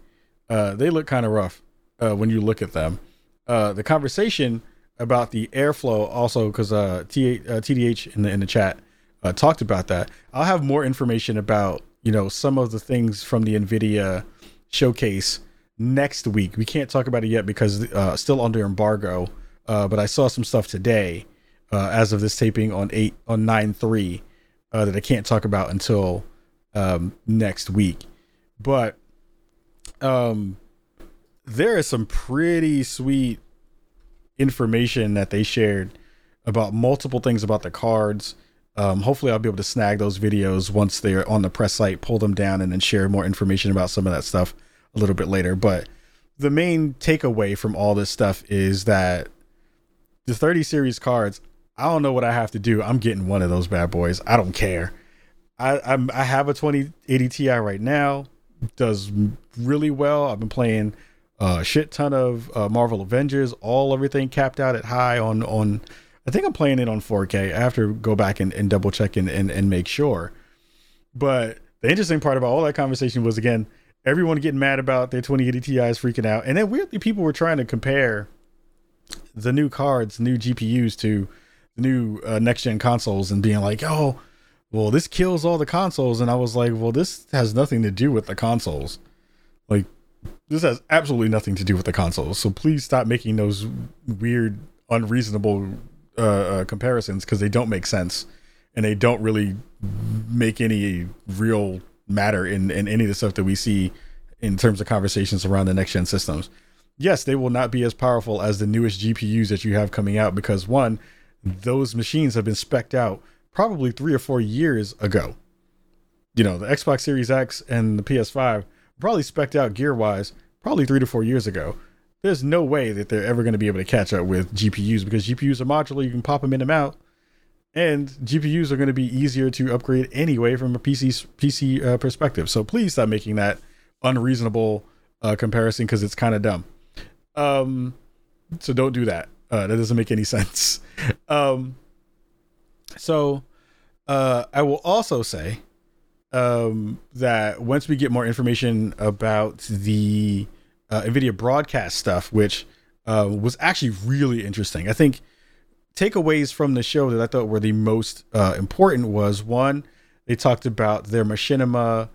Uh, they look kind of rough uh, when you look at them. Uh, the conversation about the airflow also because uh, T- uh, TDH in the in the chat uh, talked about that. I'll have more information about you know some of the things from the Nvidia showcase next week. We can't talk about it yet because uh, still under embargo. Uh, but I saw some stuff today uh, as of this taping on eight on nine three uh, that I can't talk about until um, next week. But um, there is some pretty sweet information that they shared about multiple things about the cards. Um, hopefully, I'll be able to snag those videos once they're on the press site, pull them down, and then share more information about some of that stuff a little bit later. But the main takeaway from all this stuff is that the 30 series cards I don't know what I have to do. I'm getting one of those bad boys. I don't care. I I'm, I have a 2080 Ti right now. Does really well. I've been playing a shit ton of uh, Marvel Avengers. All everything capped out at high on on I think I'm playing it on 4K. I have to go back and, and double check and, and, and make sure. But the interesting part about all that conversation was again, everyone getting mad about their 2080 Ti's freaking out. And then weirdly, people were trying to compare the new cards, new GPUs to the new uh, next gen consoles and being like, oh, well, this kills all the consoles. And I was like, well, this has nothing to do with the consoles. Like, this has absolutely nothing to do with the consoles. So please stop making those weird, unreasonable uh, uh, comparisons because they don't make sense and they don't really make any real matter in, in any of the stuff that we see in terms of conversations around the next gen systems. Yes, they will not be as powerful as the newest GPUs that you have coming out because one, those machines have been specced out probably three or four years ago. You know, the Xbox Series X and the PS5 probably specced out gear wise probably three to four years ago. There's no way that they're ever going to be able to catch up with GPUs because GPUs are modular. You can pop them in and out, and GPUs are going to be easier to upgrade anyway from a PC PC uh, perspective. So please stop making that unreasonable uh, comparison because it's kind of dumb. Um, so don't do that. Uh, that doesn't make any *laughs* sense. Um, so uh, I will also say um, that once we get more information about the uh, NVIDIA broadcast stuff, which uh, was actually really interesting, I think takeaways from the show that I thought were the most uh, important was one, they talked about their machinima,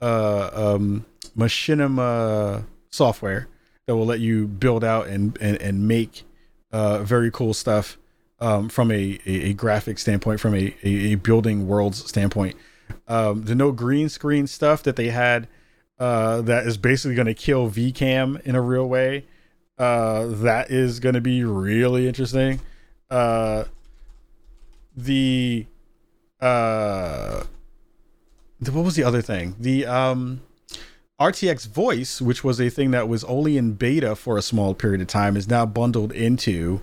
uh, um, machinima software that will let you build out and and, and make uh, very cool stuff um, from a, a, a, graphic standpoint, from a, a, a building worlds standpoint. Um, the no green screen stuff that they had uh, that is basically going to kill VCam in a real way. Uh, that is going to be really interesting. Uh, the uh, the, what was the other thing? The um, RTX Voice, which was a thing that was only in beta for a small period of time, is now bundled into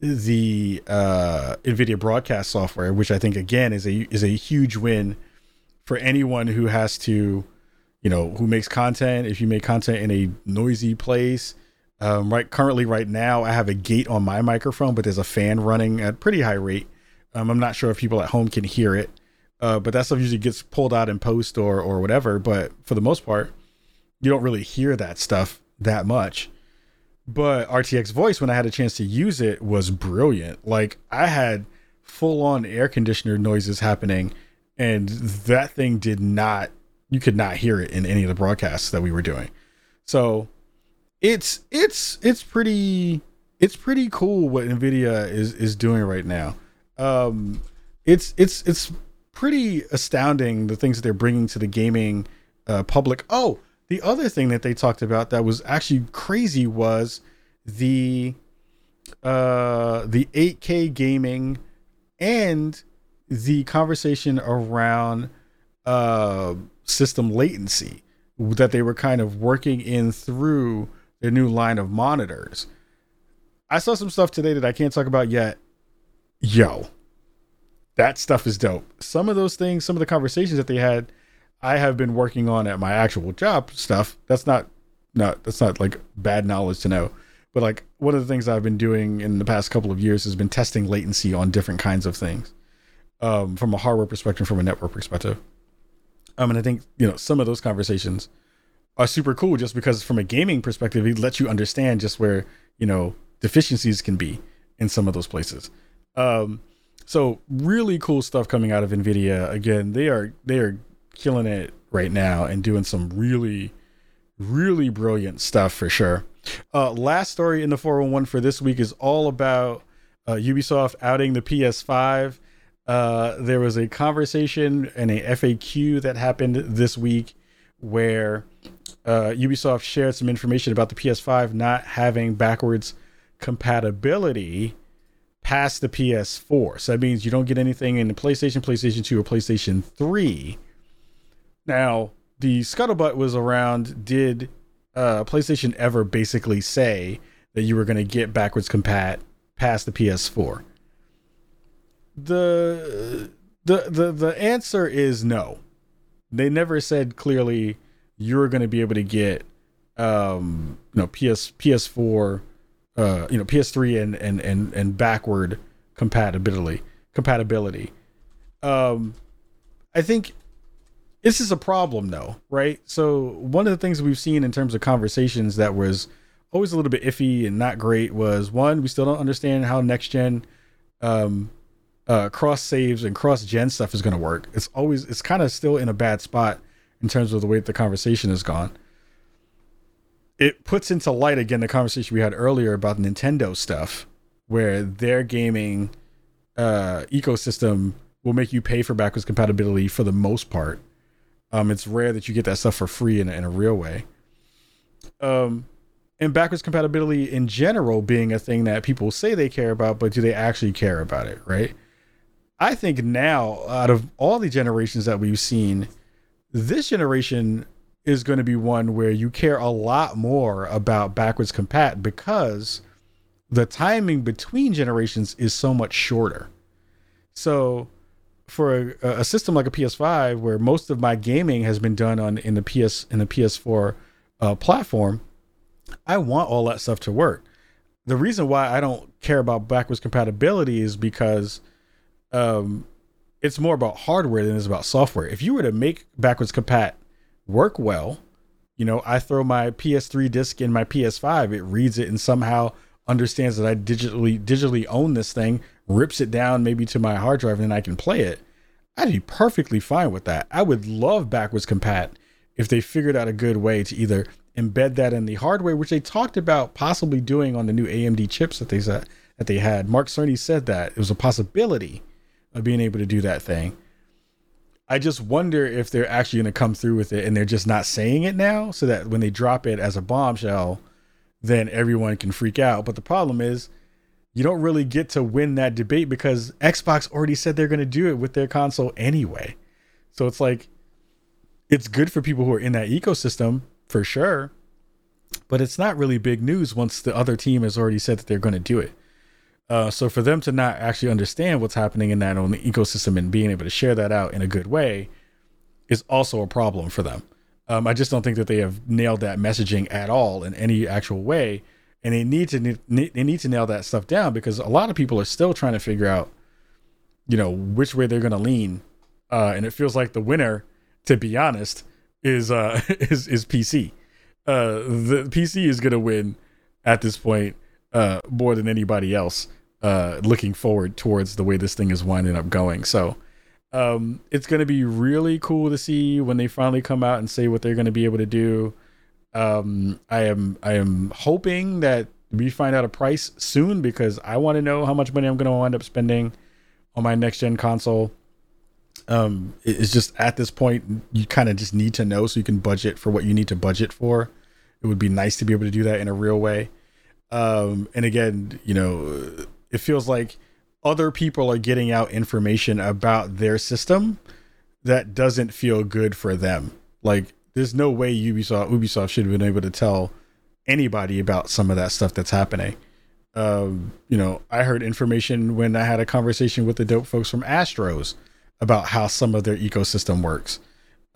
the uh, NVIDIA broadcast software, which I think again is a is a huge win for anyone who has to, you know, who makes content. If you make content in a noisy place, um, right currently right now I have a gate on my microphone, but there's a fan running at pretty high rate. Um, I'm not sure if people at home can hear it, uh, but that stuff usually gets pulled out in post or or whatever. But for the most part, you don't really hear that stuff that much. But RTX voice, when I had a chance to use it, was brilliant. Like I had full on air conditioner noises happening, and that thing did not, you could not hear it in any of the broadcasts that we were doing. So it's it's it's pretty it's pretty cool what Nvidia is is doing right now. Um, it's it's it's pretty astounding the things that they're bringing to the gaming uh, public. Oh, the other thing that they talked about that was actually crazy was the uh the 8K gaming and the conversation around uh system latency that they were kind of working in through their new line of monitors. I saw some stuff today that I can't talk about yet. Yo, that stuff is dope. Some of those things, some of the conversations that they had I have been working on at my actual job stuff. That's not not that's not like bad knowledge to know. But like one of the things I've been doing in the past couple of years has been testing latency on different kinds of things. Um, from a hardware perspective, from a network perspective. Um, and I think, you know, some of those conversations are super cool just because from a gaming perspective, it lets you understand just where, you know, deficiencies can be in some of those places. Um, so really cool stuff coming out of NVIDIA. Again, they are they are killing it right now and doing some really, really brilliant stuff for sure. Uh, last story in the 411 for this week is all about uh, Ubisoft outing the PS5. Uh, there was a conversation and a FAQ that happened this week where uh, Ubisoft shared some information about the PS5 not having backwards compatibility past the PS4. So that means you don't get anything in the PlayStation, PlayStation 2, or PlayStation 3 now, the scuttlebutt was around did uh, PlayStation ever basically say that you were going to get backwards compat past the PS4? The the the the answer is no. They never said clearly you're going to be able to get um you know PS PS4 uh you know PS3 and and and and backward compatibility. Compatibility. Um, I think this is a problem though, right? So one of the things we've seen in terms of conversations that was always a little bit iffy and not great was one, we still don't understand how next gen um, uh, cross saves and cross gen stuff is going to work. It's always it's kind of still in a bad spot in terms of the way the conversation has gone. It puts into light again the conversation we had earlier about Nintendo stuff, where their gaming uh, ecosystem will make you pay for backwards compatibility for the most part um, it's rare that you get that stuff for free in a, in a real way. Um, and backwards compatibility in general being a thing that people say they care about, but do they actually care about it, right? I think now, out of all the generations that we've seen, this generation is going to be one where you care a lot more about backwards compat because the timing between generations is so much shorter. So for a, a, system like a PS5 where most of my gaming has been done on in the PS in the PS4 uh, platform, I want all that stuff to work. The reason why I don't care about backwards compatibility is because um, it's more about hardware than it's about software. If you were to make backwards compat work well, you know, I throw my PS3 disc in my PS5, it reads it and somehow understands that I digitally digitally own this thing, rips it down maybe to my hard drive, and then I can play it. I'd be perfectly fine with that. I would love backwards compat if they figured out a good way to either embed that in the hardware, which they talked about possibly doing on the new AMD chips that they said that they had. Mark Cerny said that it was a possibility of being able to do that thing. I just wonder if they're actually going to come through with it and they're just not saying it now so that when they drop it as a bombshell, then everyone can freak out. But the problem is, you don't really get to win that debate because Xbox already said they're going to do it with their console anyway. So it's like, it's good for people who are in that ecosystem for sure, but it's not really big news once the other team has already said that they're going to do it. Uh, so for them to not actually understand what's happening in that own ecosystem and being able to share that out in a good way is also a problem for them. Um, I just don't think that they have nailed that messaging at all in any actual way, and they need to they need to nail that stuff down because a lot of people are still trying to figure out, you know, which way they're going to lean, uh, and it feels like the winner, to be honest, is uh, *laughs* is is PC. Uh, the PC is going to win at this point uh, more than anybody else. Uh, looking forward towards the way this thing is winding up going. So um, it's going to be really cool to see when they finally come out and say what they're going to be able to do. Um, I am I am hoping that we find out a price soon because I want to know how much money I'm going to wind up spending on my next gen console. Um, it's just at this point you kind of just need to know so you can budget for what you need to budget for. It would be nice to be able to do that in a real way. Um, and again, you know, it feels like other people are getting out information about their system that doesn't feel good for them. Like there's no way Ubisoft Ubisoft should have been able to tell anybody about some of that stuff that's happening. Um, you know, I heard information when I had a conversation with the dope folks from Astros about how some of their ecosystem works.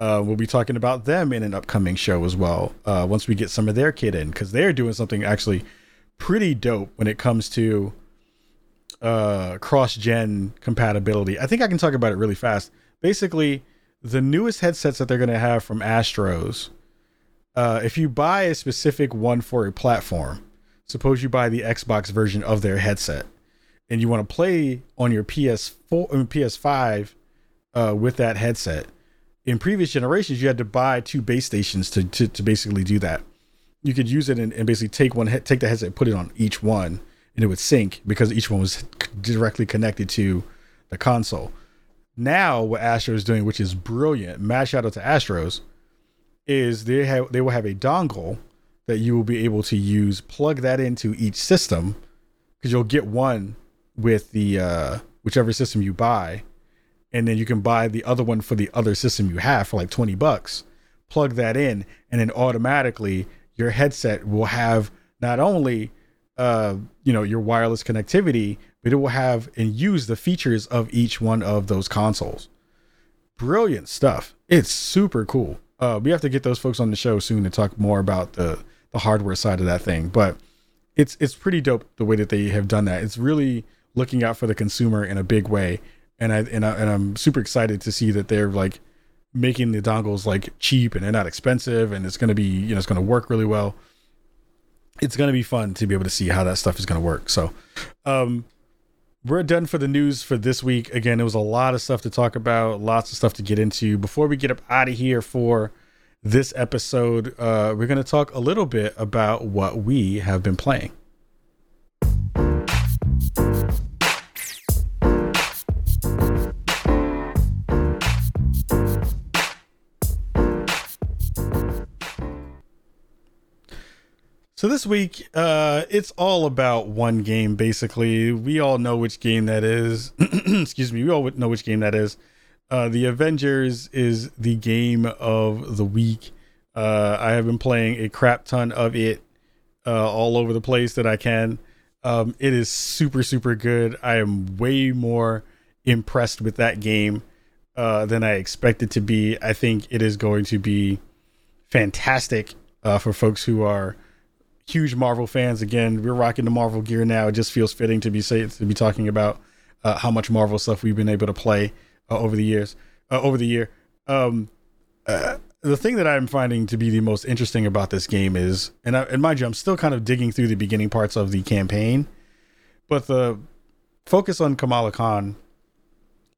Uh, we'll be talking about them in an upcoming show as well. Uh, once we get some of their kit in, because they're doing something actually pretty dope when it comes to uh, cross gen compatibility. I think I can talk about it really fast. Basically, the newest headsets that they're going to have from Astros, uh, if you buy a specific one for a platform, suppose you buy the Xbox version of their headset, and you want to play on your PS4 and PS5 uh, with that headset. In previous generations, you had to buy two base stations to, to, to basically do that. You could use it and, and basically take one, take the headset, put it on each one, and it would sync because each one was directly connected to the console. Now, what Astro is doing, which is brilliant, mad shout out to Astros, is they have they will have a dongle that you will be able to use, plug that into each system, because you'll get one with the uh, whichever system you buy, and then you can buy the other one for the other system you have for like twenty bucks. Plug that in, and then automatically your headset will have not only uh, you know, your wireless connectivity, but it will have and use the features of each one of those consoles. Brilliant stuff. It's super cool. Uh, we have to get those folks on the show soon to talk more about the the hardware side of that thing. But it's it's pretty dope the way that they have done that. It's really looking out for the consumer in a big way. And I and I and I'm super excited to see that they're like making the dongles like cheap and they're not expensive and it's going to be you know it's going to work really well it's going to be fun to be able to see how that stuff is going to work. So um we're done for the news for this week. Again it was a lot of stuff to talk about lots of stuff to get into. Before we get up out of here for this episode uh we're going to talk a little bit about what we have been playing So this week, uh, it's all about one game. Basically, we all know which game that is. *clears throat* Excuse me, we all know which game that is. Uh, the Avengers is the game of the week. Uh, I have been playing a crap ton of it uh, all over the place that I can. Um, it is super, super good. I am way more impressed with that game uh, than I expected to be. I think it is going to be fantastic uh, for folks who are huge Marvel fans. Again, we're rocking the Marvel gear now. It just feels fitting to be say to be talking about uh, how much Marvel stuff we've been able to play uh, over the years, uh, over the year. Um, uh, the thing that I'm finding to be the most interesting about this game is, and, I, and mind you, I'm still kind of digging through the beginning parts of the campaign, but the focus on Kamala Khan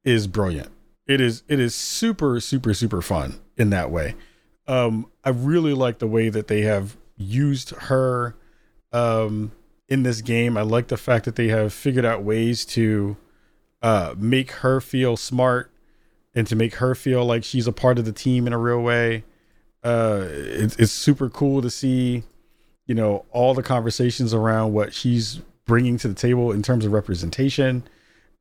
is brilliant. It is it is super super super fun in that way. Um, I really like the way that they have used her um, in this game. I like the fact that they have figured out ways to uh, make her feel smart and to make her feel like she's a part of the team in a real way. Uh, it's, it's super cool to see, you know, all the conversations around what she's bringing to the table in terms of representation.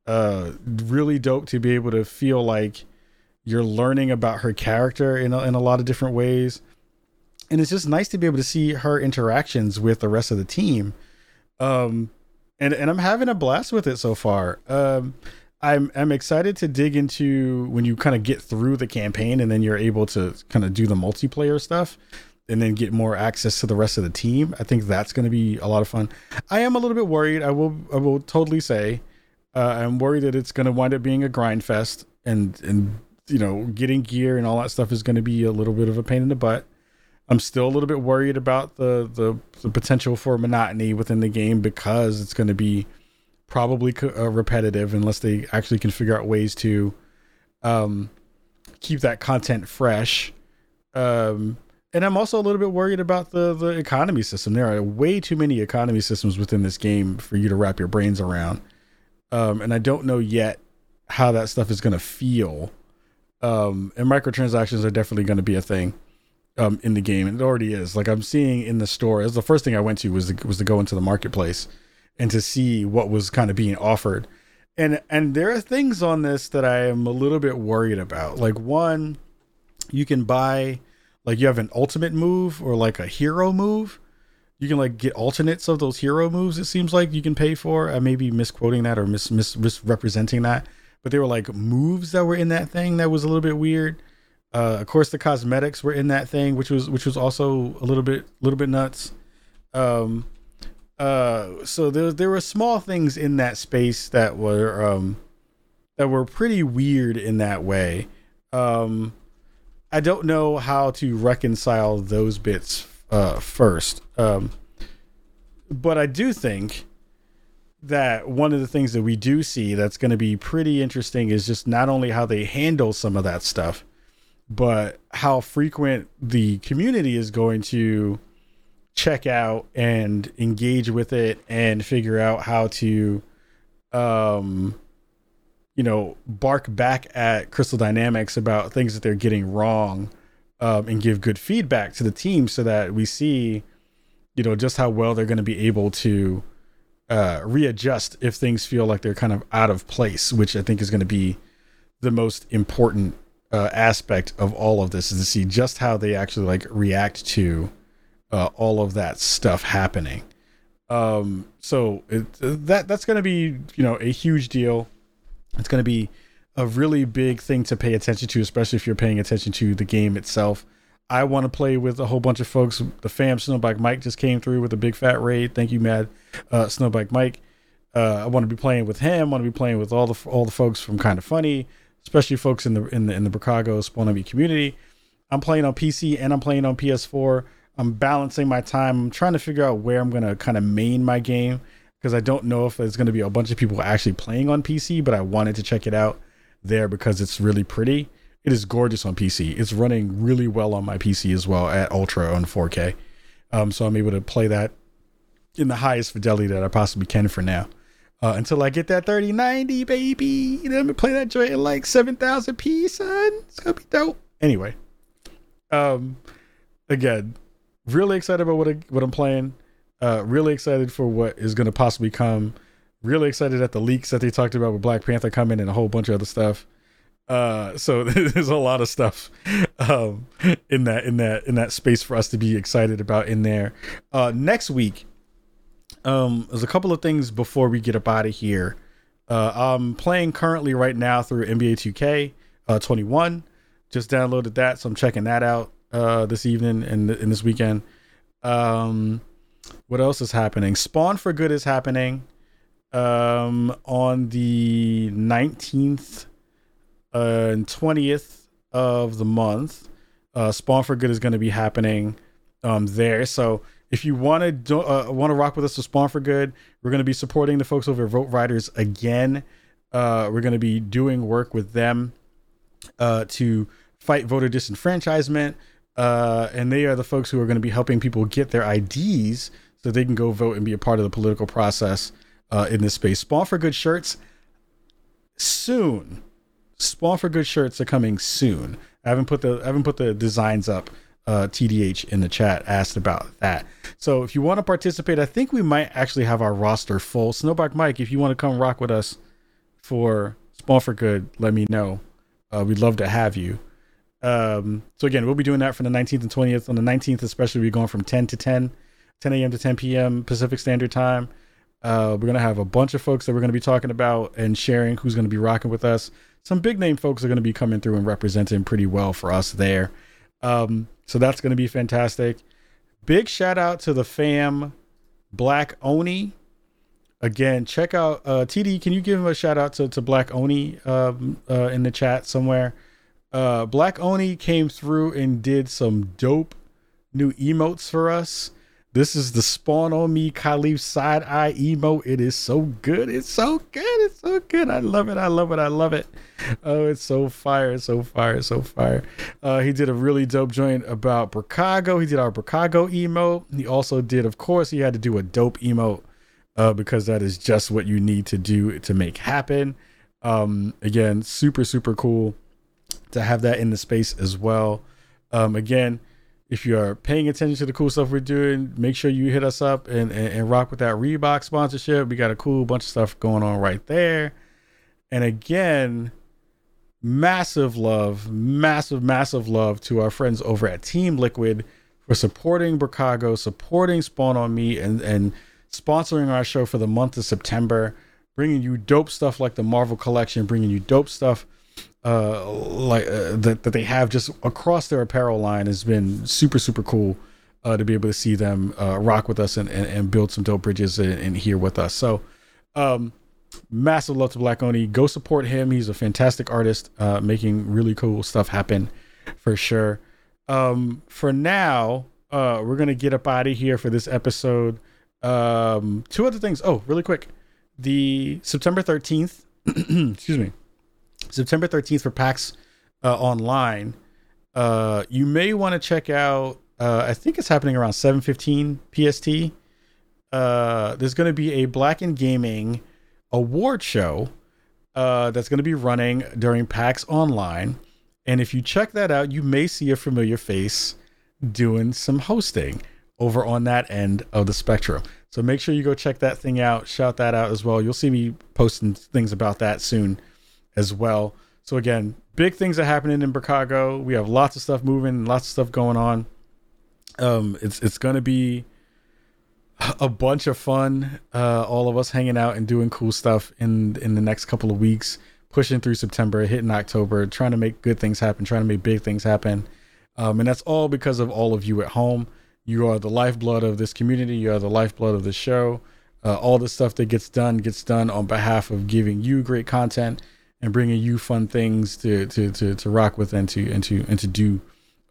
Uh, really dope to be able to feel like you're learning about her character in a, in a lot of different ways and it's just nice to be able to see her interactions with the rest of the team. Um, and and I'm having a blast with it so far. Um, I'm I'm excited to dig into when you kind of get through the campaign and then you're able to kind of do the multiplayer stuff and then get more access to the rest of the team. I think that's going to be a lot of fun. I am a little bit worried. I will I will totally say uh, I'm worried that it's going to wind up being a grind fest and and you know getting gear and all that stuff is going to be a little bit of a pain in the butt. I'm still a little bit worried about the, the, the potential for monotony within the game because it's going to be probably uh, repetitive unless they actually can figure out ways to um, keep that content fresh. Um, and I'm also a little bit worried about the the economy system. There are way too many economy systems within this game for you to wrap your brains around. Um, and I don't know yet how that stuff is going to feel. Um, and microtransactions are definitely going to be a thing um, in the game, and it already is. Like I'm seeing in the store. As the first thing I went to was was to go into the marketplace and to see what was kind of being offered. And and there are things on this that I am a little bit worried about. Like one, you can buy like you have an ultimate move or like a hero move. You can like get alternates of those hero moves. It seems like you can pay for. I may be misquoting that or mis, mis misrepresenting that, but they were like moves that were in that thing that was a little bit weird. Uh, of course, the cosmetics were in that thing, which was which was also a little bit little bit nuts. Um, uh, so there there were small things in that space that were um, that were pretty weird in that way. Um, I don't know how to reconcile those bits uh, first, um, but I do think that one of the things that we do see that's going to be pretty interesting is just not only how they handle some of that stuff but how frequent the community is going to check out and engage with it and figure out how to um you know bark back at crystal dynamics about things that they're getting wrong um, and give good feedback to the team so that we see you know just how well they're going to be able to uh, readjust if things feel like they're kind of out of place which i think is going to be the most important uh, aspect of all of this is to see just how they actually like react to uh, all of that stuff happening. Um, so it, that that's going to be you know a huge deal. It's going to be a really big thing to pay attention to, especially if you're paying attention to the game itself. I want to play with a whole bunch of folks. The fam Snowbike Mike just came through with a big fat raid. Thank you, Mad uh, Snowbike Mike. Uh, I want to be playing with him. I want to be playing with all the all the folks from Kind of Funny, especially folks in the in the in the Bricago Spawn Me community. I'm playing on PC and I'm playing on PS4. I'm balancing my time. I'm trying to figure out where I'm gonna kind of main my game because I don't know if there's gonna be a bunch of people actually playing on PC, but I wanted to check it out there because it's really pretty. It is gorgeous on PC. It's running really well on my PC as well at ultra on 4K. Um, so I'm able to play that in the highest fidelity that I possibly can for now. Uh, until I get that 3090, baby. Let me play that joint in like 7000p, son. It's gonna be dope. Anyway, um, again, really excited about what I, what I'm playing. Uh, really excited for what is gonna possibly come. Really excited at the leaks that they talked about with Black Panther coming and a whole bunch of other stuff. Uh, so *laughs* there's a lot of stuff um, in that in that in that space for us to be excited about in there. Uh, next week, um, there's a couple of things before we get up out of here. Uh, I'm playing currently right now through NBA 2K uh, 21. Just downloaded that, so I'm checking that out uh, this evening and in this weekend. Um, what else is happening? Spawn for Good is happening um, on the 19th uh, and 20th of the month. Uh, Spawn for Good is going to be happening um, there. So if you want to uh, want to rock with us to Spawn for Good, we're going to be supporting the folks over at VoteRiders again. Uh, we're going to be doing work with them uh, to fight voter disenfranchisement, uh, and they are the folks who are going to be helping people get their IDs so they can go vote and be a part of the political process uh, in this space. Spawn for Good shirts soon. Spawn for Good shirts are coming soon. I haven't put the I haven't put the designs up uh, TDH in the chat asked about that. So if you want to participate, I think we might actually have our roster full. Snowbike Mike, if you want to come rock with us for Spawn for Good, let me know. Uh, we'd love to have you. Um, so again, we'll be doing that from the 19th and 20th. On the 19th, especially, we're going from 10 to 10, 10 a.m. to 10 p.m. Pacific Standard Time. Uh, we're gonna have a bunch of folks that we're gonna be talking about and sharing who's gonna be rocking with us. Some big name folks are gonna be coming through and representing pretty well for us there. Um, so that's going to be fantastic. Big shout out to the fam, Black Oni. Again, check out uh, TD. Can you give him a shout out to, to Black Oni um, uh, in the chat somewhere? Uh, Black Oni came through and did some dope new emotes for us. This is the spawn on me Kahlief side eye emo. It is so good. It's so good. It's so good. I love it. I love it. I love it. Oh, it's so fire. It's so fire. So fire. Uh, he did a really dope joint about Bricago. He did our Bricago emo. He also did, of course, he had to do a dope emo uh, because that is just what you need to do to make happen. Um, again, super, super cool to have that in the space as well. Um, again, if you are paying attention to the cool stuff we're doing, make sure you hit us up and, and, and, rock with that Reebok sponsorship. We got a cool bunch of stuff going on right there. And again, massive love, massive, massive love to our friends over at Team Liquid for supporting Bricago, supporting Spawn on Me, and, and sponsoring our show for the month of September, bringing you dope stuff like the Marvel Collection, bringing you dope stuff uh, like uh, that that they have just across their apparel line has been super super cool uh, to be able to see them uh, rock with us and, and, and build some dope bridges and, here with us. So, um, massive love to Black Oni. Go support him. He's a fantastic artist, uh, making really cool stuff happen for sure. Um, for now, uh, we're gonna get up out of here for this episode. Um, two other things. Oh, really quick, the September thirteenth. *clears throat* excuse me September 13th for PAX uh, Online. Uh, you may want to check out. Uh, I think it's happening around 7:15 PST. Uh, there's going to be a Black and Gaming award show uh, that's going to be running during PAX Online, and if you check that out, you may see a familiar face doing some hosting over on that end of the spectrum. So make sure you go check that thing out. Shout that out as well. You'll see me posting things about that soon as well. So again, big things are happening in Bricago. We have lots of stuff moving, lots of stuff going on. Um, it's it's gonna be a bunch of fun. Uh, all of us hanging out and doing cool stuff in in the next couple of weeks, pushing through September, hitting October, trying to make good things happen, trying to make big things happen. Um, and that's all because of all of you at home. You are the lifeblood of this community. You are the lifeblood of the show. Uh, all the stuff that gets done gets done on behalf of giving you great content and bringing you fun things to to to, to rock with and to and to and to do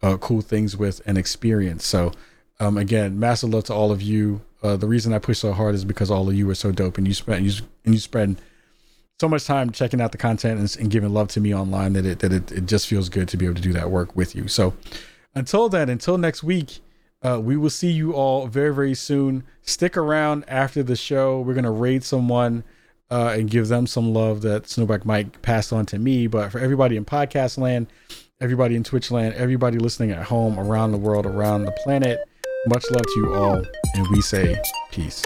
uh, cool things with and experience. So um, again, massive love to all of you. Uh, the reason I push so hard is because all of you are so dope and you spend you and you spend so much time checking out the content and, and, giving love to me online that it that it, it just feels good to be able to do that work with you. So until then, until next week, uh, we will see you all very very soon. Stick around after the show. We're gonna raid someone. Uh, and give them some love that Snowbike Mike passed on to me. But for everybody in podcast land, everybody in Twitch land, everybody listening at home, around the world, around the planet, much love to you all, and we say peace.